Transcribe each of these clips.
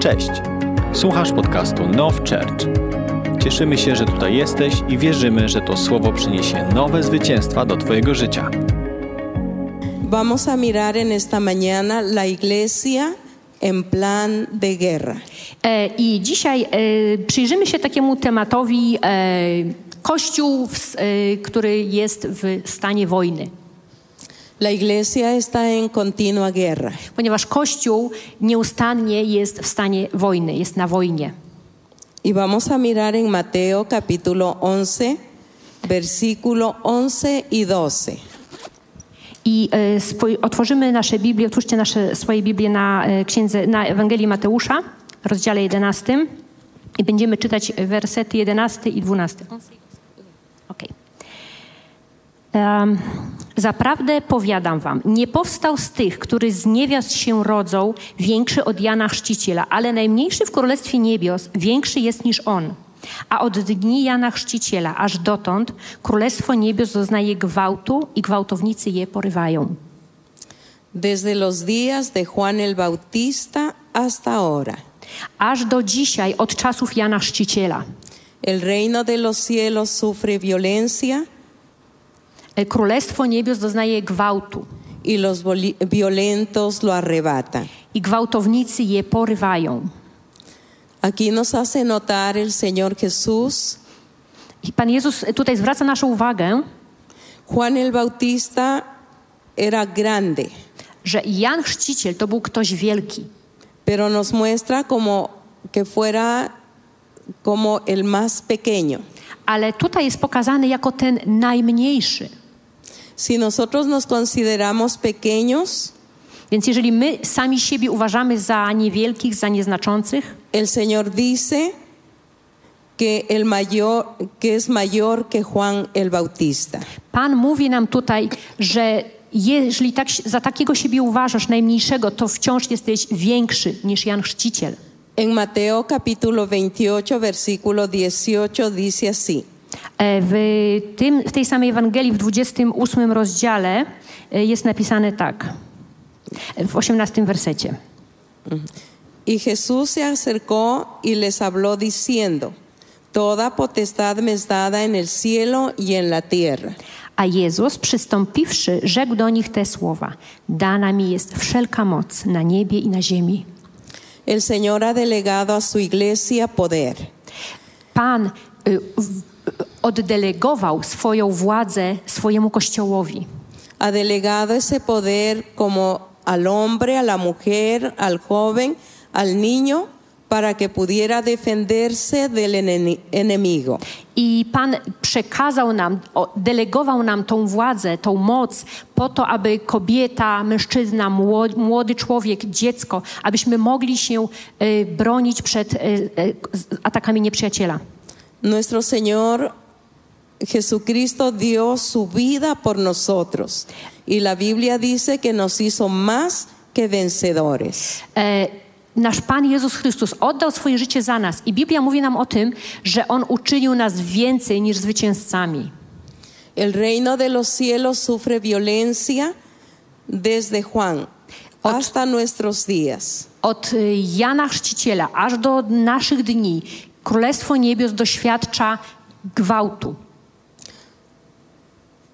Cześć! Słuchasz podcastu Now Church. Cieszymy się, że tutaj jesteś i wierzymy, że to słowo przyniesie nowe zwycięstwa do Twojego życia. Vamos a mirar en esta mañana la iglesia en plan de guerra. E, I dzisiaj e, przyjrzymy się takiemu tematowi e, Kościół, w e, który jest w stanie wojny. La iglesia está en continua guerra. Ponieważ Kościół nieustannie jest w stanie wojny, jest na wojnie. Y vamos a mirar en Mateo capítulo 11, versículo 11 y 12. I e, otworzymy nasze Biblię, otwórzcie nasze, swoje Biblię na, e, księdze, na Ewangelii Mateusza, rozdziale 11 i będziemy czytać wersety 11 i 12. Okej. Zaprawdę powiadam wam, nie powstał z tych, którzy z niewiast się rodzą, większy od Jana Chrzciciela, ale najmniejszy w Królestwie Niebios większy jest niż on. A od dni Jana Chrzciciela aż dotąd Królestwo Niebios doznaje gwałtu i gwałtownicy je porywają. Desde los días de Juan el Bautista hasta ahora. Aż do dzisiaj, od czasów Jana Chrzciciela. El reino de los cielos sufre violencia Królestwo Niebios doznaje gwałtu y los violentos lo arrebatan. i gwałtownicy je porywają. Aquí nos hace notar el Señor Jesús. I Pan Jezus tutaj zwraca naszą uwagę, Juan el Bautista era grande, że Jan Chrzciciel to był ktoś wielki. pero nos muestra como que fuera como el más pequeño. Ale tutaj jest pokazany jako ten najmniejszy. Si nosotros nos consideramos pequeños, Więc jeżeli my sami siebie uważamy za niewielkich, za nieznaczących, el Señor dice que el mayor que es mayor que Juan el Bautista. Pan mówi nam tutaj, że jeżeli tak, za takiego siebie uważasz, najmniejszego, to wciąż jesteś większy niż Jan Chrzciciel. En Mateo capítulo 28 versículo 18 dice así: W, tym, w tej samej Ewangelii, w 28 rozdziale e, jest napisane tak, e, w 18 wersecie. Y Jesús se acercó y les habló diciendo: Toda potestad me es dada en el cielo y en la tierra. A Jezus, przystąpiwszy, rzekł do nich te słowa: Dana mi jest wszelka moc na niebie i na ziemi. El Señor ha delegado a su iglesia poder. Pan y, oddelegował swoją władzę swojemu kościołowi. Ha delegado ese poder como al hombre, a la mujer, al joven, al niño, para que pudiera defenderse del ene- enemigo. I Pan przekazał nam, delegował nam tą władzę, tą moc po to, aby kobieta, mężczyzna, młody, człowiek, dziecko, abyśmy mogli się y, bronić przed y, y, atakami nieprzyjaciela. Nuestro Señor Jesucristo dio su vida por nosotros. Y la Biblia dice que nos hizo más que vencedores. E, nasz Pan Jezus Chrystus oddał swoje życie za nas i Biblia mówi nam o tym, że On uczynił nas więcej niż zwycięzcami. El reino de los cielos sufre violencia desde Juan hasta nuestros días. Od y, Jana Chrzciciela aż do naszych dni Królestwo Niebios doświadcza gwałtu.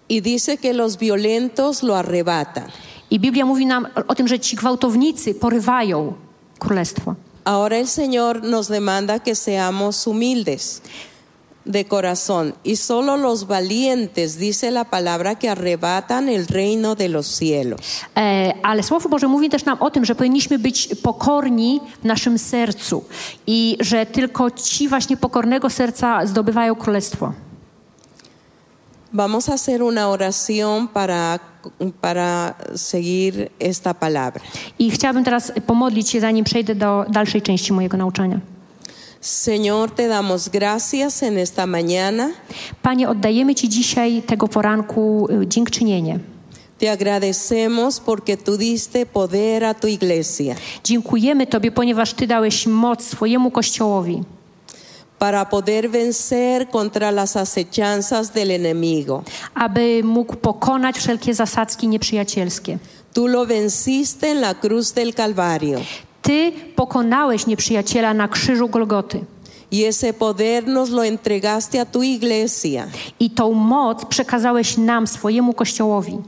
Y dice que los violentos lo arrebatan. I Biblia mówi nam o tym, że ci gwałtownicy porywają królestwo. Ahora el Señor nos demanda que seamos humildes de corazón. Y solo los valientes, dice la palabra, que arrebatan el reino de los cielos. E, ale Słowo Boże mówi też nam o tym, że powinniśmy być pokorni w naszym sercu i że tylko ci właśnie pokornego serca zdobywają królestwo. Vamos a hacer una oración para, para seguir esta palabra. I chciałabym teraz pomodlić się, zanim przejdę do dalszej części mojego nauczania. Señor, te damos gracias en esta mañana. Panie, oddajemy Ci dzisiaj tego poranku y, dziękczynienie. Te agradecemos porque tú diste poder a tu iglesia Dziękujemy Tobie, ponieważ Ty dałeś moc swojemu Kościołowi, para poder vencer contra las acechanzas del enemigo. aby mógł pokonać wszelkie zasadzki nieprzyjacielskie. Tú lo venciste en la cruz del Calvario. Ty pokonałeś nieprzyjaciela na krzyżu Golgoty. Y ese poder nos lo entregaste a tu iglesia I tą moc przekazałeś nam, swojemu Kościołowi,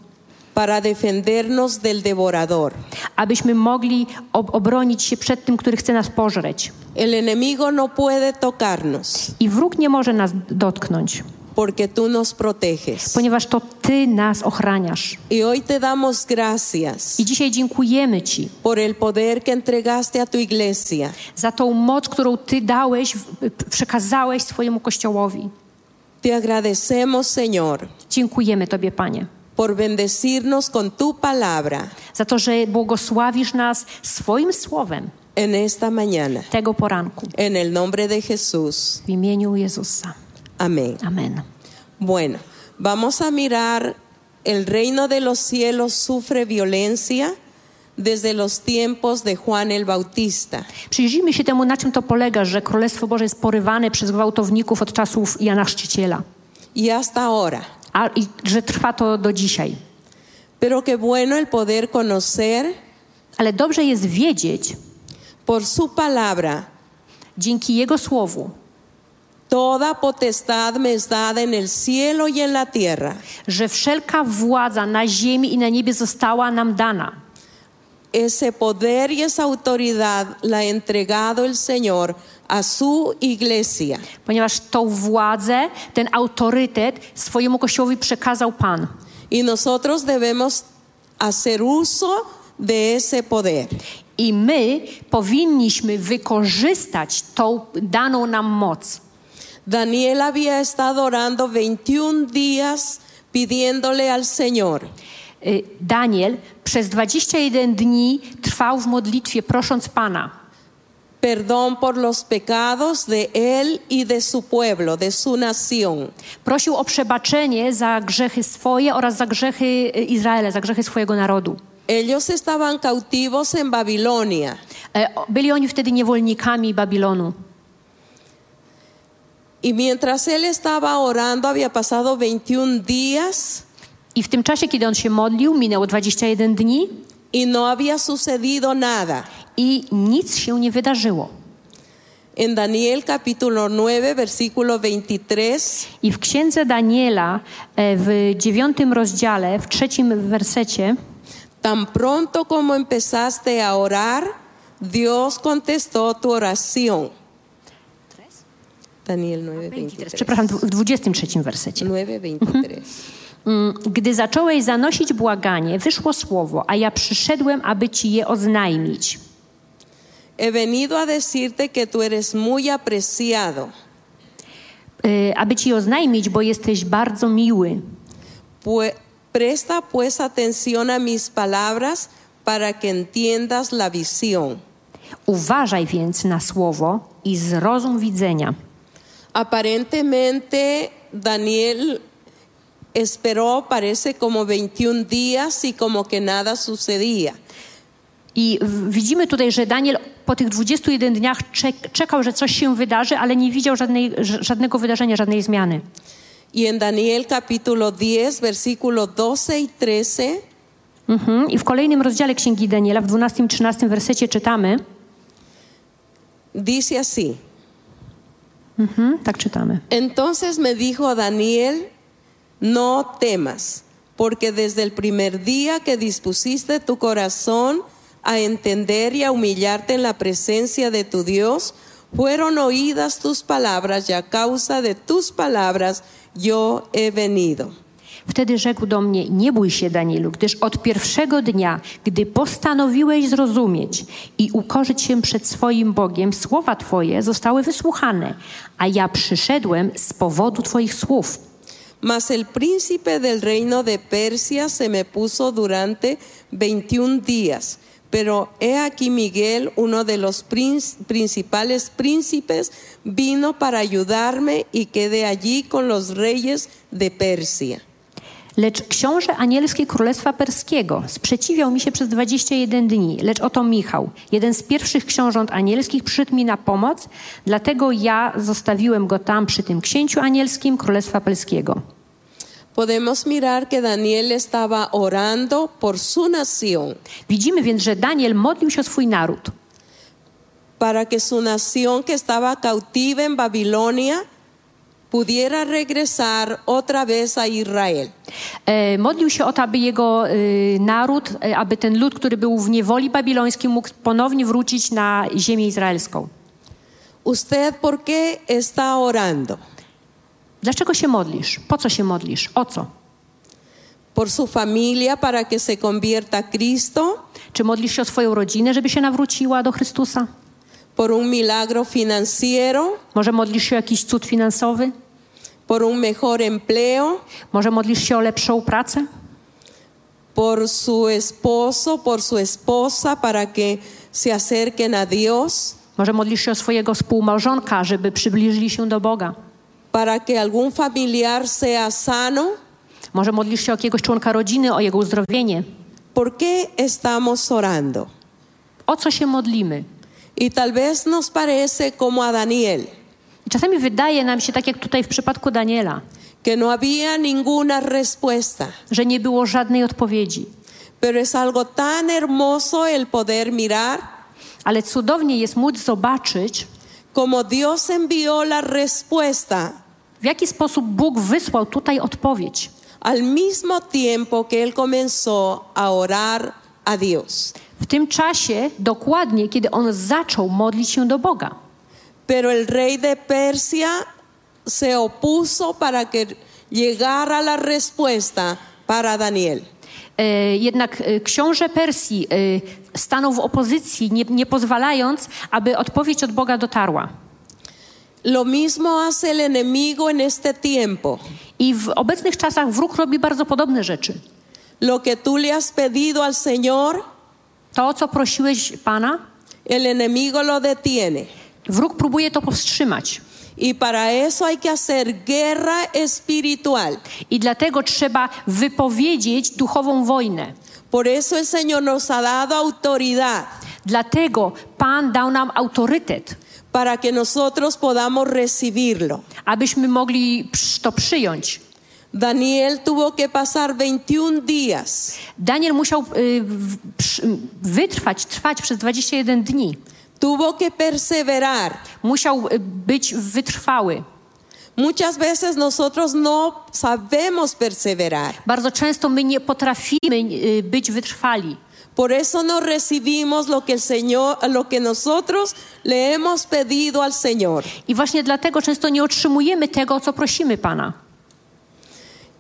para defendernos del devorador. abyśmy mogli ob- obronić się przed tym, który chce nas pożreć. El enemigo no puede tocarnos I wróg nie może nas dotknąć, porque tú nos proteges. ponieważ to Ty nas ochraniasz. Y hoy te damos gracias I dzisiaj dziękujemy Ci por el poder que entregaste a tu iglesia za tą moc, którą Ty dałeś, przekazałeś swojemu Kościołowi. Te agradecemos, Señor, Dziękujemy Tobie, Panie, por bendecirnos con tu palabra za to, że błogosławisz nas swoim słowem en esta mañana. tego poranku. En el nombre de Jesús. W imieniu Jezusa. Amén. Amen. Bueno, vamos a mirar el reino de los cielos sufre violencia desde los tiempos de Juan el Bautista. Przyjrzyjmy się temu, na czym to polega, że Królestwo Boże jest porywane przez gwałtowników od czasów Jana Chrzciciela, y hasta ahora. A i że trwa to do dzisiaj. Pero qué bueno el poder conocer Ale dobrze jest wiedzieć, por su palabra, dzięki Jego Słowu, toda potestad me es dada en el cielo y en la tierra. że wszelka władza na ziemi i na niebie została nam dana. Ese poder y esa autoridad la ha entregado el Señor a su iglesia. Ponieważ tą władzę, ten autorytet swojemu Kościołowi przekazał Pan. Y nosotros debemos hacer uso de ese poder. I my powinniśmy wykorzystać tą daną nam moc. Daniel había estado orando 21 días pidiéndole al Señor Y, Daniel przez 21 dni trwał w modlitwie, prosząc Pana perdón por los pecados de él y de su pueblo, de su nación. Prosił o przebaczenie za grzechy swoje oraz za grzechy Izraela, za grzechy swojego narodu. Ellos estaban cautivos en Babilonia E, Byli oni wtedy niewolnikami Babilonu. y mientras él estaba orando había pasado 21 días I w tym czasie, kiedy on się modlił, minęło 21 dni y no había sucedido nada. i nic się nie wydarzyło. En Daniel capítulo 9, versículo 23, I w księdze Daniela e, w dziewiątym rozdziale, w trzecim wersecie, tan pronto como empezaste a orar, Dios contestó tu oración. Daniel 9, 23. przepraszam, w 23 wersecie. 9, 23. Mm, Gdy zacząłeś zanosić błaganie, wyszło słowo, a ja przyszedłem, aby ci je oznajmić. He venido a decirte que tú eres muy apreciado. Y, aby ci je oznajmić, bo jesteś bardzo miły. Pue- presta pues atención a mis palabras para que entiendas la visión. Uważaj więc na słowo i zrozum widzenia. Aparentemente Daniel esperó, parece como 21 días y como que nada sucedía. I widzimy tutaj, że Daniel po tych 21 dniach czek- czekał, że coś się wydarzy, ale nie widział żadnej, żadnego wydarzenia, żadnej zmiany. Y en Daniel capítulo 10, versículo 12 y 13, Mhm. I w kolejnym rozdziale Księgi Daniela, w 12-13 wersecie czytamy, dice así. mhm, tak czytamy. Entonces me dijo Daniel, no temas, porque desde el primer día que dispusiste tu corazón a entender y a humillarte en la presencia de tu Dios, fueron oídas tus palabras y a causa de tus palabras yo he venido. Wtedy rzekł do mnie: Nie bój się, Danielu, gdyż od pierwszego dnia, gdy postanowiłeś zrozumieć i ukorzyć się przed swoim Bogiem, słowa Twoje zostały wysłuchane, a ja przyszedłem z powodu Twoich słów. Mas el príncipe del reino de Persia se me puso durante 21 días. Pero he aquí Miguel, uno de los princ- principales príncipes, vino para ayudarme y quedé allí con los reyes de Persia. Lecz książę anielski Królestwa Perskiego sprzeciwiał mi się przez 21 dni. Lecz oto Michał, jeden z pierwszych książąt anielskich, przyszedł mi na pomoc, dlatego ja zostawiłem go tam przy tym księciu anielskim Królestwa Perskiego. Podemos mirar que Daniel estaba orando por su nación Widzimy więc, że Daniel modlił się o swój naród. para que su nación que estaba cautiva en Babilonia pudiera regresar otra vez a Israel. E, modlił się o to, aby jego e, naród, e, aby ten lud, który był w niewoli babilońskiej, mógł ponownie wrócić na ziemię izraelską. ¿Usted por qué está orando? Dlaczego się modlisz? Po co się modlisz? O co? ¿Por su familia para que se convierta a Cristo? Czy modlisz się o swoją rodzinę, żeby się nawróciła do Chrystusa? ¿Por un milagro financiero? Może modlisz się o jakiś cud finansowy? ¿Por un mejor empleo? Może modlisz się o lepszą pracę? ¿Por su esposo, por su esposa para que se acerquen a Dios? Może modlisz się o swojego współmałżonka, żeby przybliżyli się do Boga? ¿Para que algún familiar sea sano? Może modlisz się o jakiegoś członka rodziny, o jego uzdrowienie? ¿Por qué estamos orando? O co się modlimy? Y tal vez nos parece como a Daniel, I czasami wydaje nam się, tak jak tutaj w przypadku Daniela, que no había ninguna respuesta. że nie było żadnej odpowiedzi. Pero es algo tan hermoso el poder mirar Ale cudownie jest móc zobaczyć, como Dios envió la respuesta w jaki sposób Bóg wysłał tutaj odpowiedź. al mismo tiempo que él comenzó a orar a Dios. W tym czasie, dokładnie kiedy on zaczął modlić się do Boga. Pero el rey de Persia se opuso para que llegara la respuesta para Daniel. E, Jednak e, książę Persji e, stanął w opozycji, nie, nie pozwalając, aby odpowiedź od Boga dotarła. Lo mismo hace el enemigo en este tiempo. I w obecnych czasach wróg robi bardzo podobne rzeczy. Lo que tú le has pedido al Señor, To, co prosiłeś Pana, el enemigo lo detiene. wróg próbuje to powstrzymać. Y para eso hay que hacer guerra espiritual. I dlatego trzeba wypowiedzieć duchową wojnę. Por eso el Señor nos ha dado autoridad Dlatego Pan dał nam autorytet, para que nosotros podamos recibirlo. abyśmy mogli to przyjąć. Daniel tuvo que pasar 21 días Daniel musiał y, wytrwać, trwać przez 21 dni. tuvo que perseverar. Musiał y, być wytrwały. Muchas veces nosotros no sabemos perseverar. Bardzo często my nie potrafimy y, być wytrwali. Por eso no recibimos lo que el Señor, lo que nosotros le hemos pedido al Señor. I właśnie dlatego często nie otrzymujemy tego, co prosimy Pana.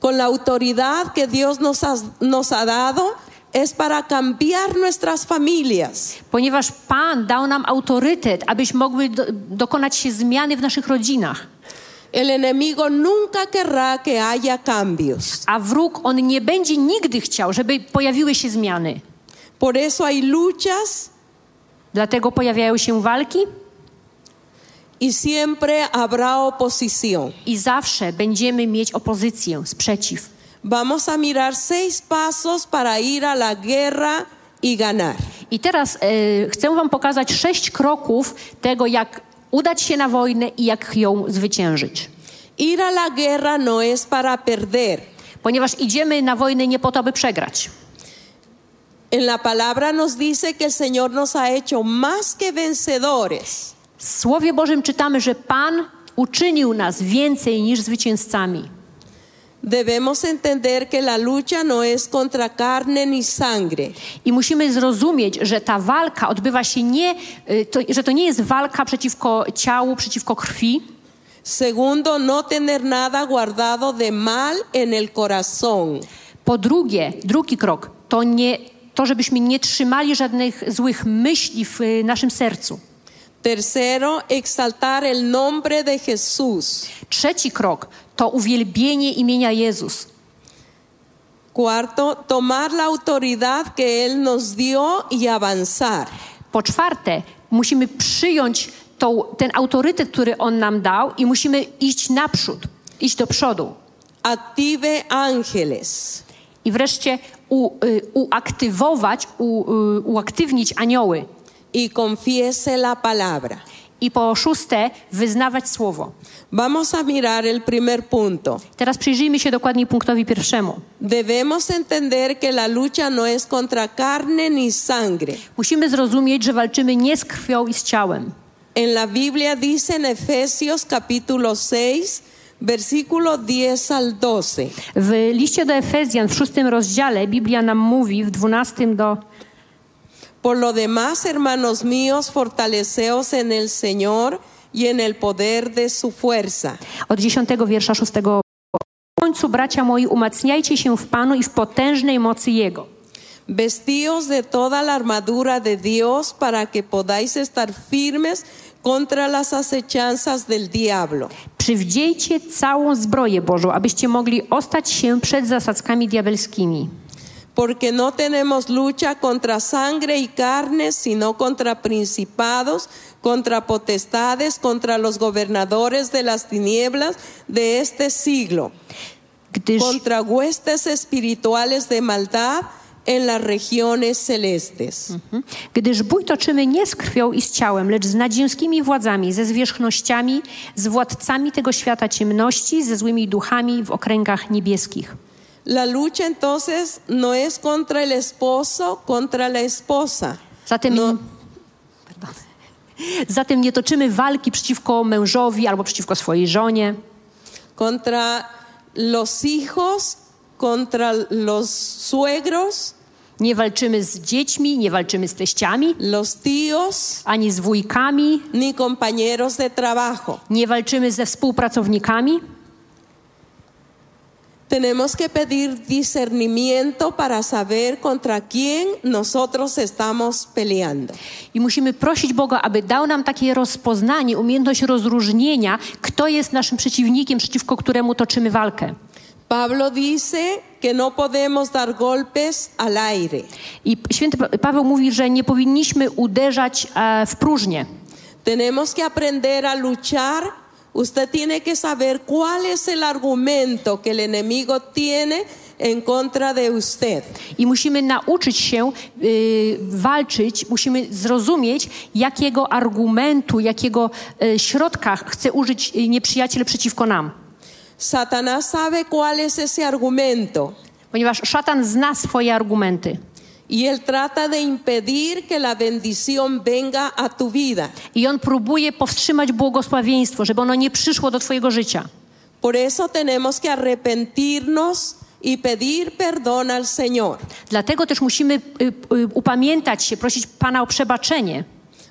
Con la autoridad que Dios nos ha, nos ha dado es para cambiar nuestras familias. Ponieważ Pan dał nam autorytet, abyśmy mogli do, dokonać się zmiany w naszych rodzinach. El enemigo nunca querrá que haya cambios. A wróg, on nie będzie nigdy chciał, żeby pojawiły się zmiany. Por eso hay luchas Dlatego pojawiają się walki y siempre habrá oposición. i zawsze będziemy mieć opozycję, sprzeciw. Vamos a mirar seis pasos para ir a la guerra y ganar. I teraz e, chcę Wam pokazać sześć kroków tego, jak udać się na wojnę i jak ją zwyciężyć. Ir a la guerra no es para perder. Ponieważ idziemy na wojnę nie po to, by przegrać. En la palabra nos dice que el Señor nos ha hecho más que vencedores. W Słowie Bożym czytamy, że Pan uczynił nas więcej niż zwycięzcami. Debemos entender que la lucha no es contra carne ni sangre, I musimy zrozumieć, że ta walka odbywa się nie, y, to, że to nie jest walka przeciwko ciału, przeciwko krwi. Segundo, no tener nada guardado de mal en el corazón. Po drugie, drugi krok, to, nie, to żebyśmy nie trzymali żadnych złych myśli w y, naszym sercu. Tercero, exaltar el nombre de Jesús. Trzeci krok to uwielbienie imienia Jezus. Cuarto, tomar la autoridad que Él nos dio y avanzar. Po czwarte, musimy przyjąć tą, ten autorytet, który On nam dał i musimy iść naprzód, iść do przodu. Active ángeles. I wreszcie u, y, uaktywować, u, y, uaktywnić anioły y confiese la palabra. I po szóste, wyznawać słowo. Vamos a mirar el primer punto. Teraz przyjrzyjmy się dokładnie punktowi pierwszemu. Debemos entender que la lucha no es contra carne ni sangre. Musimy zrozumieć, że walczymy nie z krwią i z ciałem. En la Biblia dice en Efesios capítulo 6, versículo 10 al 12. W liście do Efezjan w szóstym rozdziale Biblia nam mówi w dwunastym do Por lo demás, hermanos míos, fortaleceos en el Señor y en el poder de su fuerza. od dziesiątego wiersza szóstego. W końcu, bracia moi, umacniajcie się w Panu i w potężnej mocy Jego. Vestíos de toda la armadura de Dios para que podáis estar firmes contra las acechanzas del diablo. Przywdziejcie całą zbroję Bożą, abyście mogli ostać się przed zasadzkami diabelskimi. Porque no tenemos lucha contra sangre y carne, sino contra principados, contra potestades, contra los gobernadores de las tinieblas de este siglo, Gdyż, contra huestes espirituales de maldad en las regiones celestes. gdyż bój toczymy nie z krwią i z ciałem, lecz z nadziemskimi władzami, ze zwierzchnościami, z władcami tego świata ciemności, ze złymi duchami w okręgach niebieskich. La lucha entonces no es contra el esposo, contra la esposa. Zatem, No. Zatem nie toczymy walki przeciwko mężowi albo przeciwko swojej żonie, contra los hijos, contra los suegros, nie walczymy z dziećmi, nie walczymy z teściami, los tíos, ani z wujkami, ni compañeros de trabajo. nie walczymy ze współpracownikami. Tenemos que pedir discernimiento para saber contra quién nosotros estamos peleando. I musimy prosić Boga, aby dał nam takie rozpoznanie, umiejętność rozróżnienia, kto jest naszym przeciwnikiem, przeciwko któremu toczymy walkę. Pablo dice que no podemos dar golpes al aire. I święty Pa- Paweł mówi, że nie powinniśmy uderzać e, w próżnię. Tenemos que aprender a luchar. Usted tiene que saber cuál es el argumento que el enemigo tiene en contra de usted. I musimy nauczyć się y, walczyć, musimy zrozumieć, jakiego argumentu, jakiego y, środka chce użyć nieprzyjaciel przeciwko nam. Satanás sabe cuál es ese argumento Ponieważ szatan zna swoje argumenty. Y él trata de impedir que la bendición venga a tu vida. I on próbuje powstrzymać błogosławieństwo, żeby ono nie przyszło do Twojego życia. Por eso tenemos que arrepentirnos y pedir perdón al Señor. Dlatego też musimy y, y, upamiętać się, prosić Pana o przebaczenie.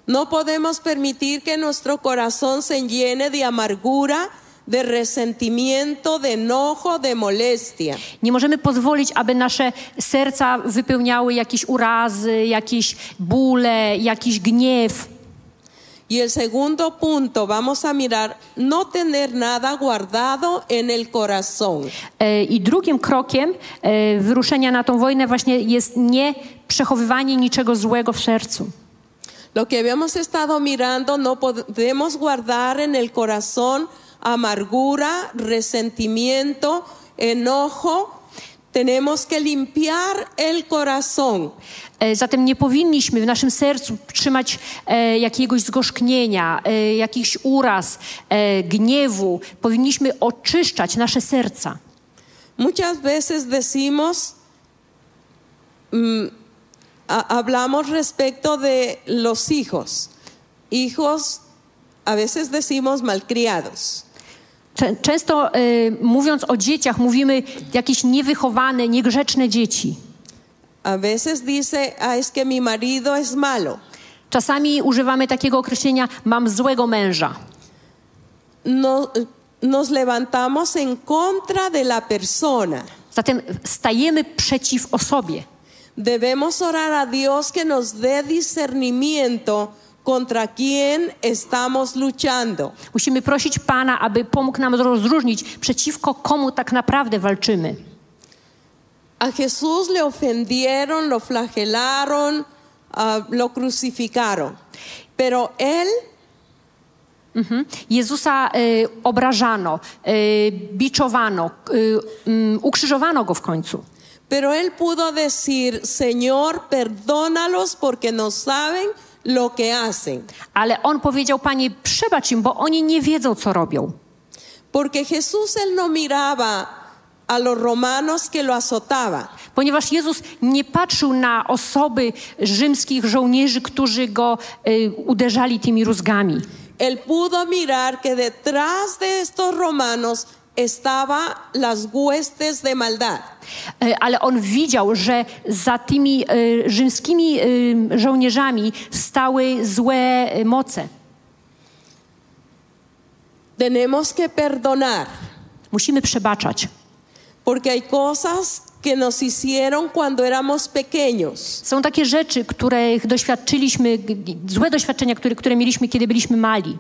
No podemos permitir que nuestro corazón se llene de amargura, de resentimiento, de enojo, de molestia. Nie możemy pozwolić, aby nasze serca wypełniały jakieś urazy, jakieś bóle, jakiś gniew. Y el segundo punto, vamos a mirar, no tener nada guardado en el corazón. E, I drugim krokiem e, wyruszenia na tą wojnę właśnie jest nie przechowywanie niczego złego w sercu. Lo que habíamos estado mirando, no podemos guardar en el corazón amargura, resentimiento, enojo. Tenemos que limpiar el corazón. E, Zatem nie powinniśmy w naszym sercu trzymać e, jakiegoś zgorzknienia, e, jakichś uraz, e, gniewu. Powinniśmy oczyszczać nasze serca. Muchas veces decimos, mm, ha- hablamos respecto de los hijos. Hijos, a veces decimos malcriados. Czę- Często e, mówiąc o dzieciach, mówimy jakieś niewychowane, niegrzeczne dzieci. A veces dice, ah, es que mi marido es malo. Czasami używamy takiego określenia: mam złego męża. No, nos levantamos en contra de la persona. Zatem stajemy przeciw osobie. Debemos orar a Dios que nos dé discernimiento contra quién estamos luchando. Musimy prosić Pana, aby pomógł nam rozróżnić, przeciwko komu tak naprawdę walczymy. A Jesús le ofendieron, lo flagelaron, ah, lo crucificaron. Pero él Mhm. Jezusa y, obrażano, y, biczowano, y, mm, ukrzyżowano go w końcu. Pero él pudo decir, Señor, perdónalos porque no saben lo que hacen. Ale on powiedział, Panie, przebacz im, bo oni nie wiedzą, co robią. Porque Jesús él no miraba a los romanos que lo azotaban. Ponieważ Jezus nie patrzył na osoby rzymskich żołnierzy, którzy go y, uderzali tymi rózgami. Él pudo mirar que detrás de estos romanos estaba las huestes de maldad. E, Ale on widział, że za tymi e, rzymskimi e, żołnierzami stały złe moce. Tenemos que perdonar, Musimy przebaczać. porque hay cosas que nos hicieron cuando éramos pequeños. Są takie rzeczy, których doświadczyliśmy, złe doświadczenia, które, które mieliśmy, kiedy byliśmy mali.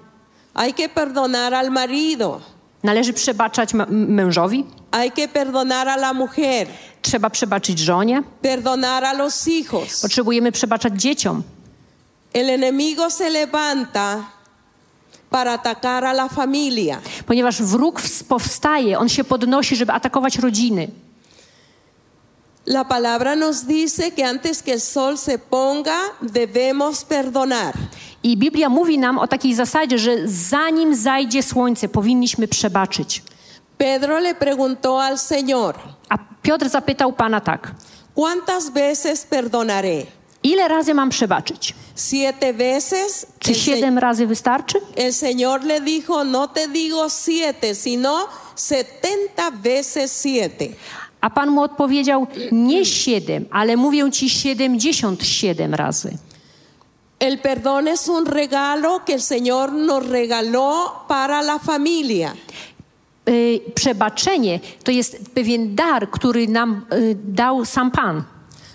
Hay que perdonar al marido, Należy przebaczać mężowi, hay que perdonar a la mujer, trzeba przebaczyć żonie, perdonar a los hijos. potrzebujemy przebaczać dzieciom. El enemigo se levanta para atacar a la familia. Ponieważ wróg ws- powstaje, on się podnosi, żeby atakować rodziny. La palabra nos dice que antes que el sol se ponga debemos perdonar. I Biblia mówi nam o takiej zasadzie, że zanim zajdzie słońce, powinniśmy przebaczyć. Pedro le preguntó al Señor, A Piotr zapytał Pana tak: ¿cuántas veces perdonaré? Ile razy mam przebaczyć? ¿Siete veces? Czy siedem razy wystarczy? el Señor le dijo, no te digo siete, sino setenta veces siete. A Pan mu odpowiedział: Nie siedem, ale mówię ci siedemdziesiąt siedem razy. El perdón es un regalo que el Señor nos regaló para la familia. Y, przebaczenie to jest pewien dar, który nam y, dał sam Pan.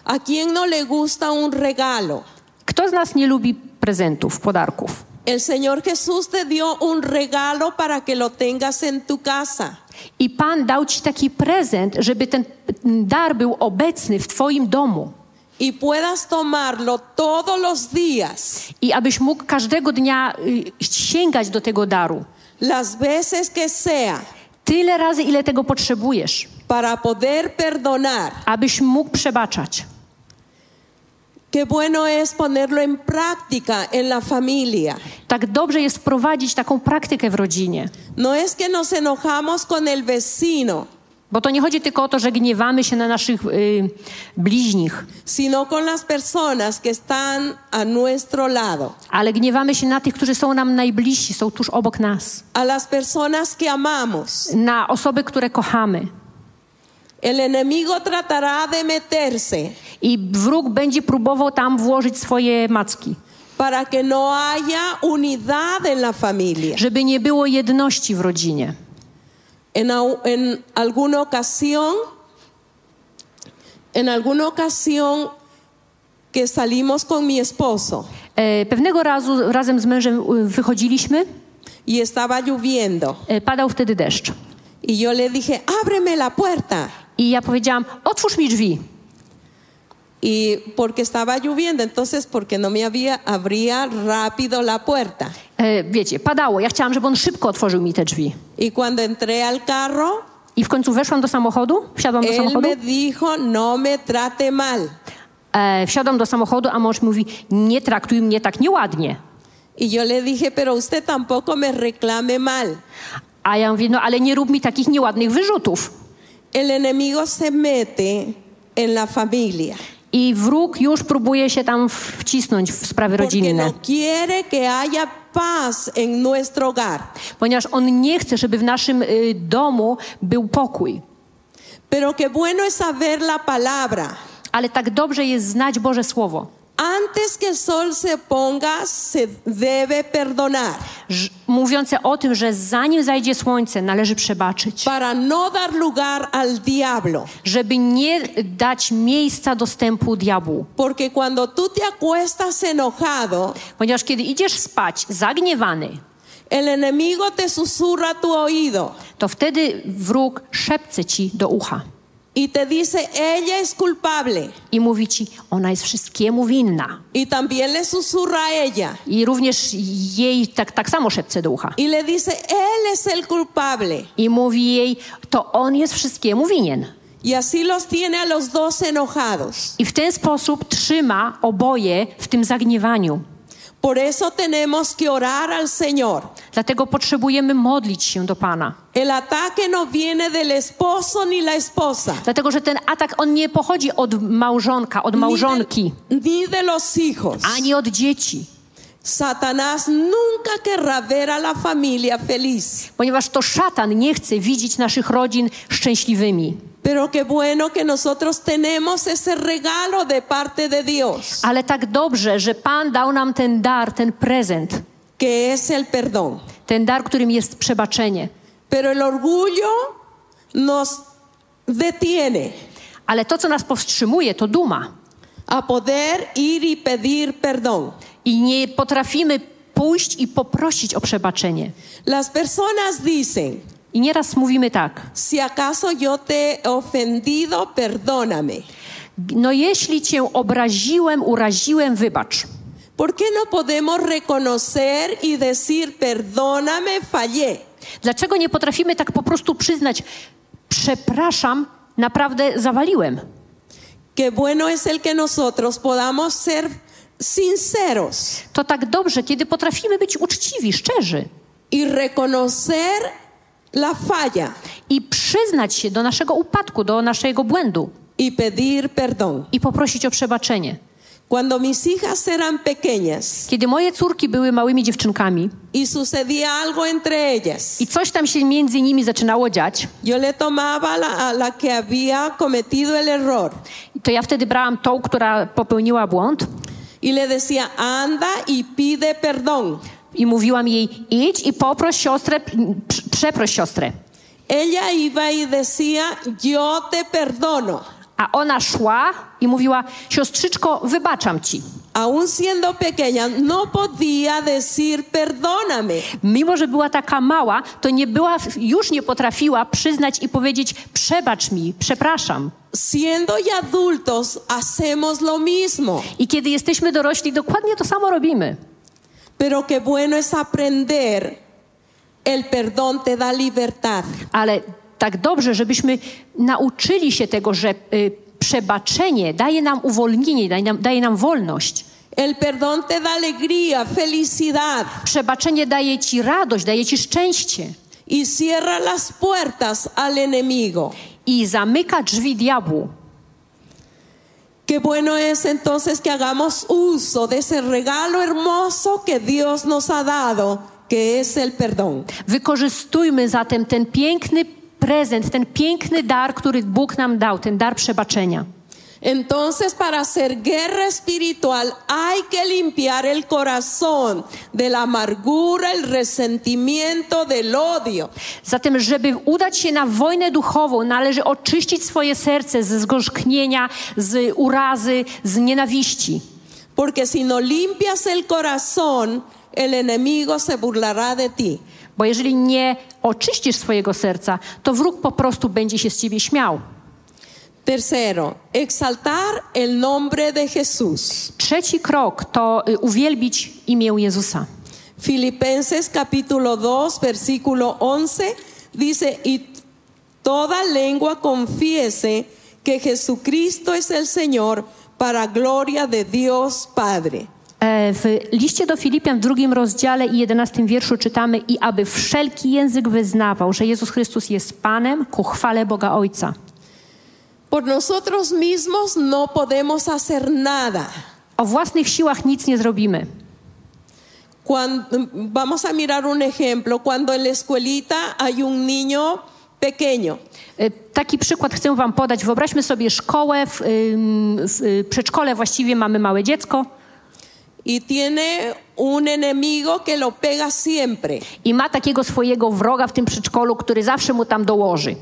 ¿A quién no le gusta un regalo? Kto z nas nie lubi prezentów, podarków? El Señor Jesús te dio un regalo para que lo tengas en tu casa. I Pan dał ci taki prezent, żeby ten dar był obecny w Twoim domu. y puedas tomarlo todos los días, I abyś mógł każdego dnia y, sięgać do tego daru. las veces que sea, Tyle razy, ile tego potrzebujesz, para poder perdonar. abyś mógł przebaczać. Qué bueno es ponerlo en práctica en la familia. Tak dobrze jest wprowadzić taką praktykę w rodzinie. No es que nos enojamos con el vecino, Bo to nie chodzi tylko o to, że gniewamy się na naszych y, bliźnich, sino con las personas que están a nuestro lado, ale gniewamy się na tych, którzy są nam najbliżsi, są tuż obok nas. a las personas que amamos. Na osoby, które kochamy. El enemigo tratará de meterse I wróg będzie próbował tam włożyć swoje macki, para que no haya unidad en la familia. żeby nie było jedności w rodzinie. En, en alguna ocasión, en alguna ocasión que salimos con mi esposo E, pewnego razu razem z mężem y, wychodziliśmy, y estaba lloviendo e, padał wtedy deszcz. y yo le dije, ábreme la puerta. I ja powiedziałam, otwórz mi drzwi. Y porque estaba lloviendo, entonces porque no me había, abría rápido la puerta. E, wiecie, padało. Ja chciałam, żeby on szybko otworzył mi te drzwi. Y cuando entré al carro, I w końcu weszłam do samochodu, wsiadłam do samochodu, me dijo, no me trate mal. e, wsiadłam do samochodu, a mąż mówi, nie traktuj mnie tak nieładnie. Y yo le dije, pero usted tampoco me reclame mal. A ja mówię, no ale nie rób mi takich nieładnych wyrzutów. El enemigo se mete en la familia. I wróg już próbuje się tam wcisnąć w sprawy rodzinne, no quiere que haya paz en nuestro hogar. ponieważ on nie chce, żeby w naszym y, domu był pokój. Pero qué bueno es saber la palabra. Ale tak dobrze jest znać Boże Słowo. Antes que el sol se ponga, se debe perdonar mówiące o tym, że zanim zajdzie słońce, należy przebaczyć, para no dar lugar al diablo. żeby nie dać miejsca dostępu diabłu. Porque cuando tú te acuestas enojado, Ponieważ kiedy idziesz spać zagniewany, el enemigo te susurra tu oído to wtedy wróg szepce ci do ucha y te dice, ella es culpable. i mówi ci, ona jest wszystkiemu winna. Y también le susurra a ella I również jej tak, tak samo szepce do ucha. y le dice, él es el culpable. I mówi jej, to on jest wszystkiemu winien. Y así los tiene a los dos enojados. I w ten sposób trzyma oboje w tym zagniewaniu. Por eso tenemos que orar al Señor. Dlatego potrzebujemy modlić się do Pana. El ataque no viene del esposo ni la esposa, Dlatego, że ten atak, on nie pochodzi od małżonka, od ni małżonki, de, ni de los hijos. ani od dzieci. Satanás nunca querrá ver a la familia feliz. Ponieważ to szatan nie chce widzieć naszych rodzin szczęśliwymi. Pero qué bueno que nosotros tenemos ese regalo de parte de Dios, Ale tak dobrze, że Pan dał nam ten dar, ten prezent, que es el perdón. ten dar, którym jest przebaczenie. Pero el orgullo nos detiene Ale to, co nas powstrzymuje, to duma. a poder ir y pedir perdón. I nie potrafimy pójść i poprosić o przebaczenie. Las personas dicen, I nieraz mówimy tak: si acaso yo te he ofendido, perdóname. No, jeśli cię obraziłem, uraziłem, wybacz. ¿Por qué no podemos reconocer y decir, perdóname, fallé? Dlaczego nie potrafimy tak po prostu przyznać, przepraszam, naprawdę zawaliłem? Qué bueno es el que nosotros podamos ser sinceros To tak dobrze, kiedy potrafimy być uczciwi, szczerzy y reconocer la falla i przyznać się do naszego upadku, do naszego błędu y pedir perdón. i poprosić o przebaczenie. Cuando mis hijas eran pequeñas Kiedy moje córki były małymi dziewczynkami y sucedía algo entre ellas, i coś tam się między nimi zaczynało dziać, yo le tomaba la, la que había cometido el error to ja wtedy brałam tą, która popełniła błąd y le decía, anda y pide perdón. I mówiłam jej: idź i poproś siostrę, prz- przeproś siostrę. Ella iba y decía, yo te perdono. A ona szła i mówiła: Siostrzyczko, wybaczam ci. Aún siendo pequeña, no podía decir perdóname. Mimo, że była taka mała, to nie była, już nie potrafiła przyznać i powiedzieć: Przebacz mi, przepraszam. Siendo ya adultos, hacemos lo mismo. I kiedy jesteśmy dorośli, dokładnie to samo robimy. Pero qué bueno es aprender. El perdón te da libertad. Ale tak dobrze, żebyśmy nauczyli się tego, że y, przebaczenie daje nam uwolnienie, daje nam, daje nam wolność. El perdón te da alegría, felicidad Przebaczenie daje ci radość, daje ci szczęście y cierra las puertas al enemigo. i zamyka drzwi diabłu. Qué bueno es entonces que hagamos uso de ese regalo hermoso que Dios nos ha dado, que es el perdón. Wykorzystujmy zatem ten piękny prezent, ten piękny dar, który Bóg nam dał, ten dar przebaczenia. Entonces, para hacer guerra espiritual hay que limpiar el corazón de la amargura, el resentimiento, del odio. Zatem, żeby udać się na wojnę duchową, należy oczyścić swoje serce ze zgorzknienia, z urazy, z nienawiści. Porque si no limpias el corazón, el enemigo se burlará de ti. Bo jeżeli nie oczyścisz swojego serca, to wróg po prostu będzie się z ciebie śmiał. Tercero, exaltar el nombre de Jesús. Trzeci krok to y, uwielbić imię Jezusa. Filipenses capítulo 2, versículo 11 dice, y toda lengua confiese que Jesucristo es el Señor para gloria de Dios Padre. E, W liście do Filipian w drugim rozdziale i jedenastym wierszu czytamy i aby wszelki język wyznawał, że Jezus Chrystus jest Panem ku chwale Boga Ojca. Por nosotros mismos no podemos hacer nada. O własnych siłach nic nie zrobimy. Cuando, vamos a mirar un ejemplo. Cuando en la escuelita hay un niño pequeño E, Taki przykład chcę wam podać. Wyobraźmy sobie szkołę, w, w y, przedszkole właściwie mamy małe dziecko y tiene un enemigo que lo pega siempre. i ma takiego swojego wroga w tym przedszkolu, który zawsze mu tam dołoży.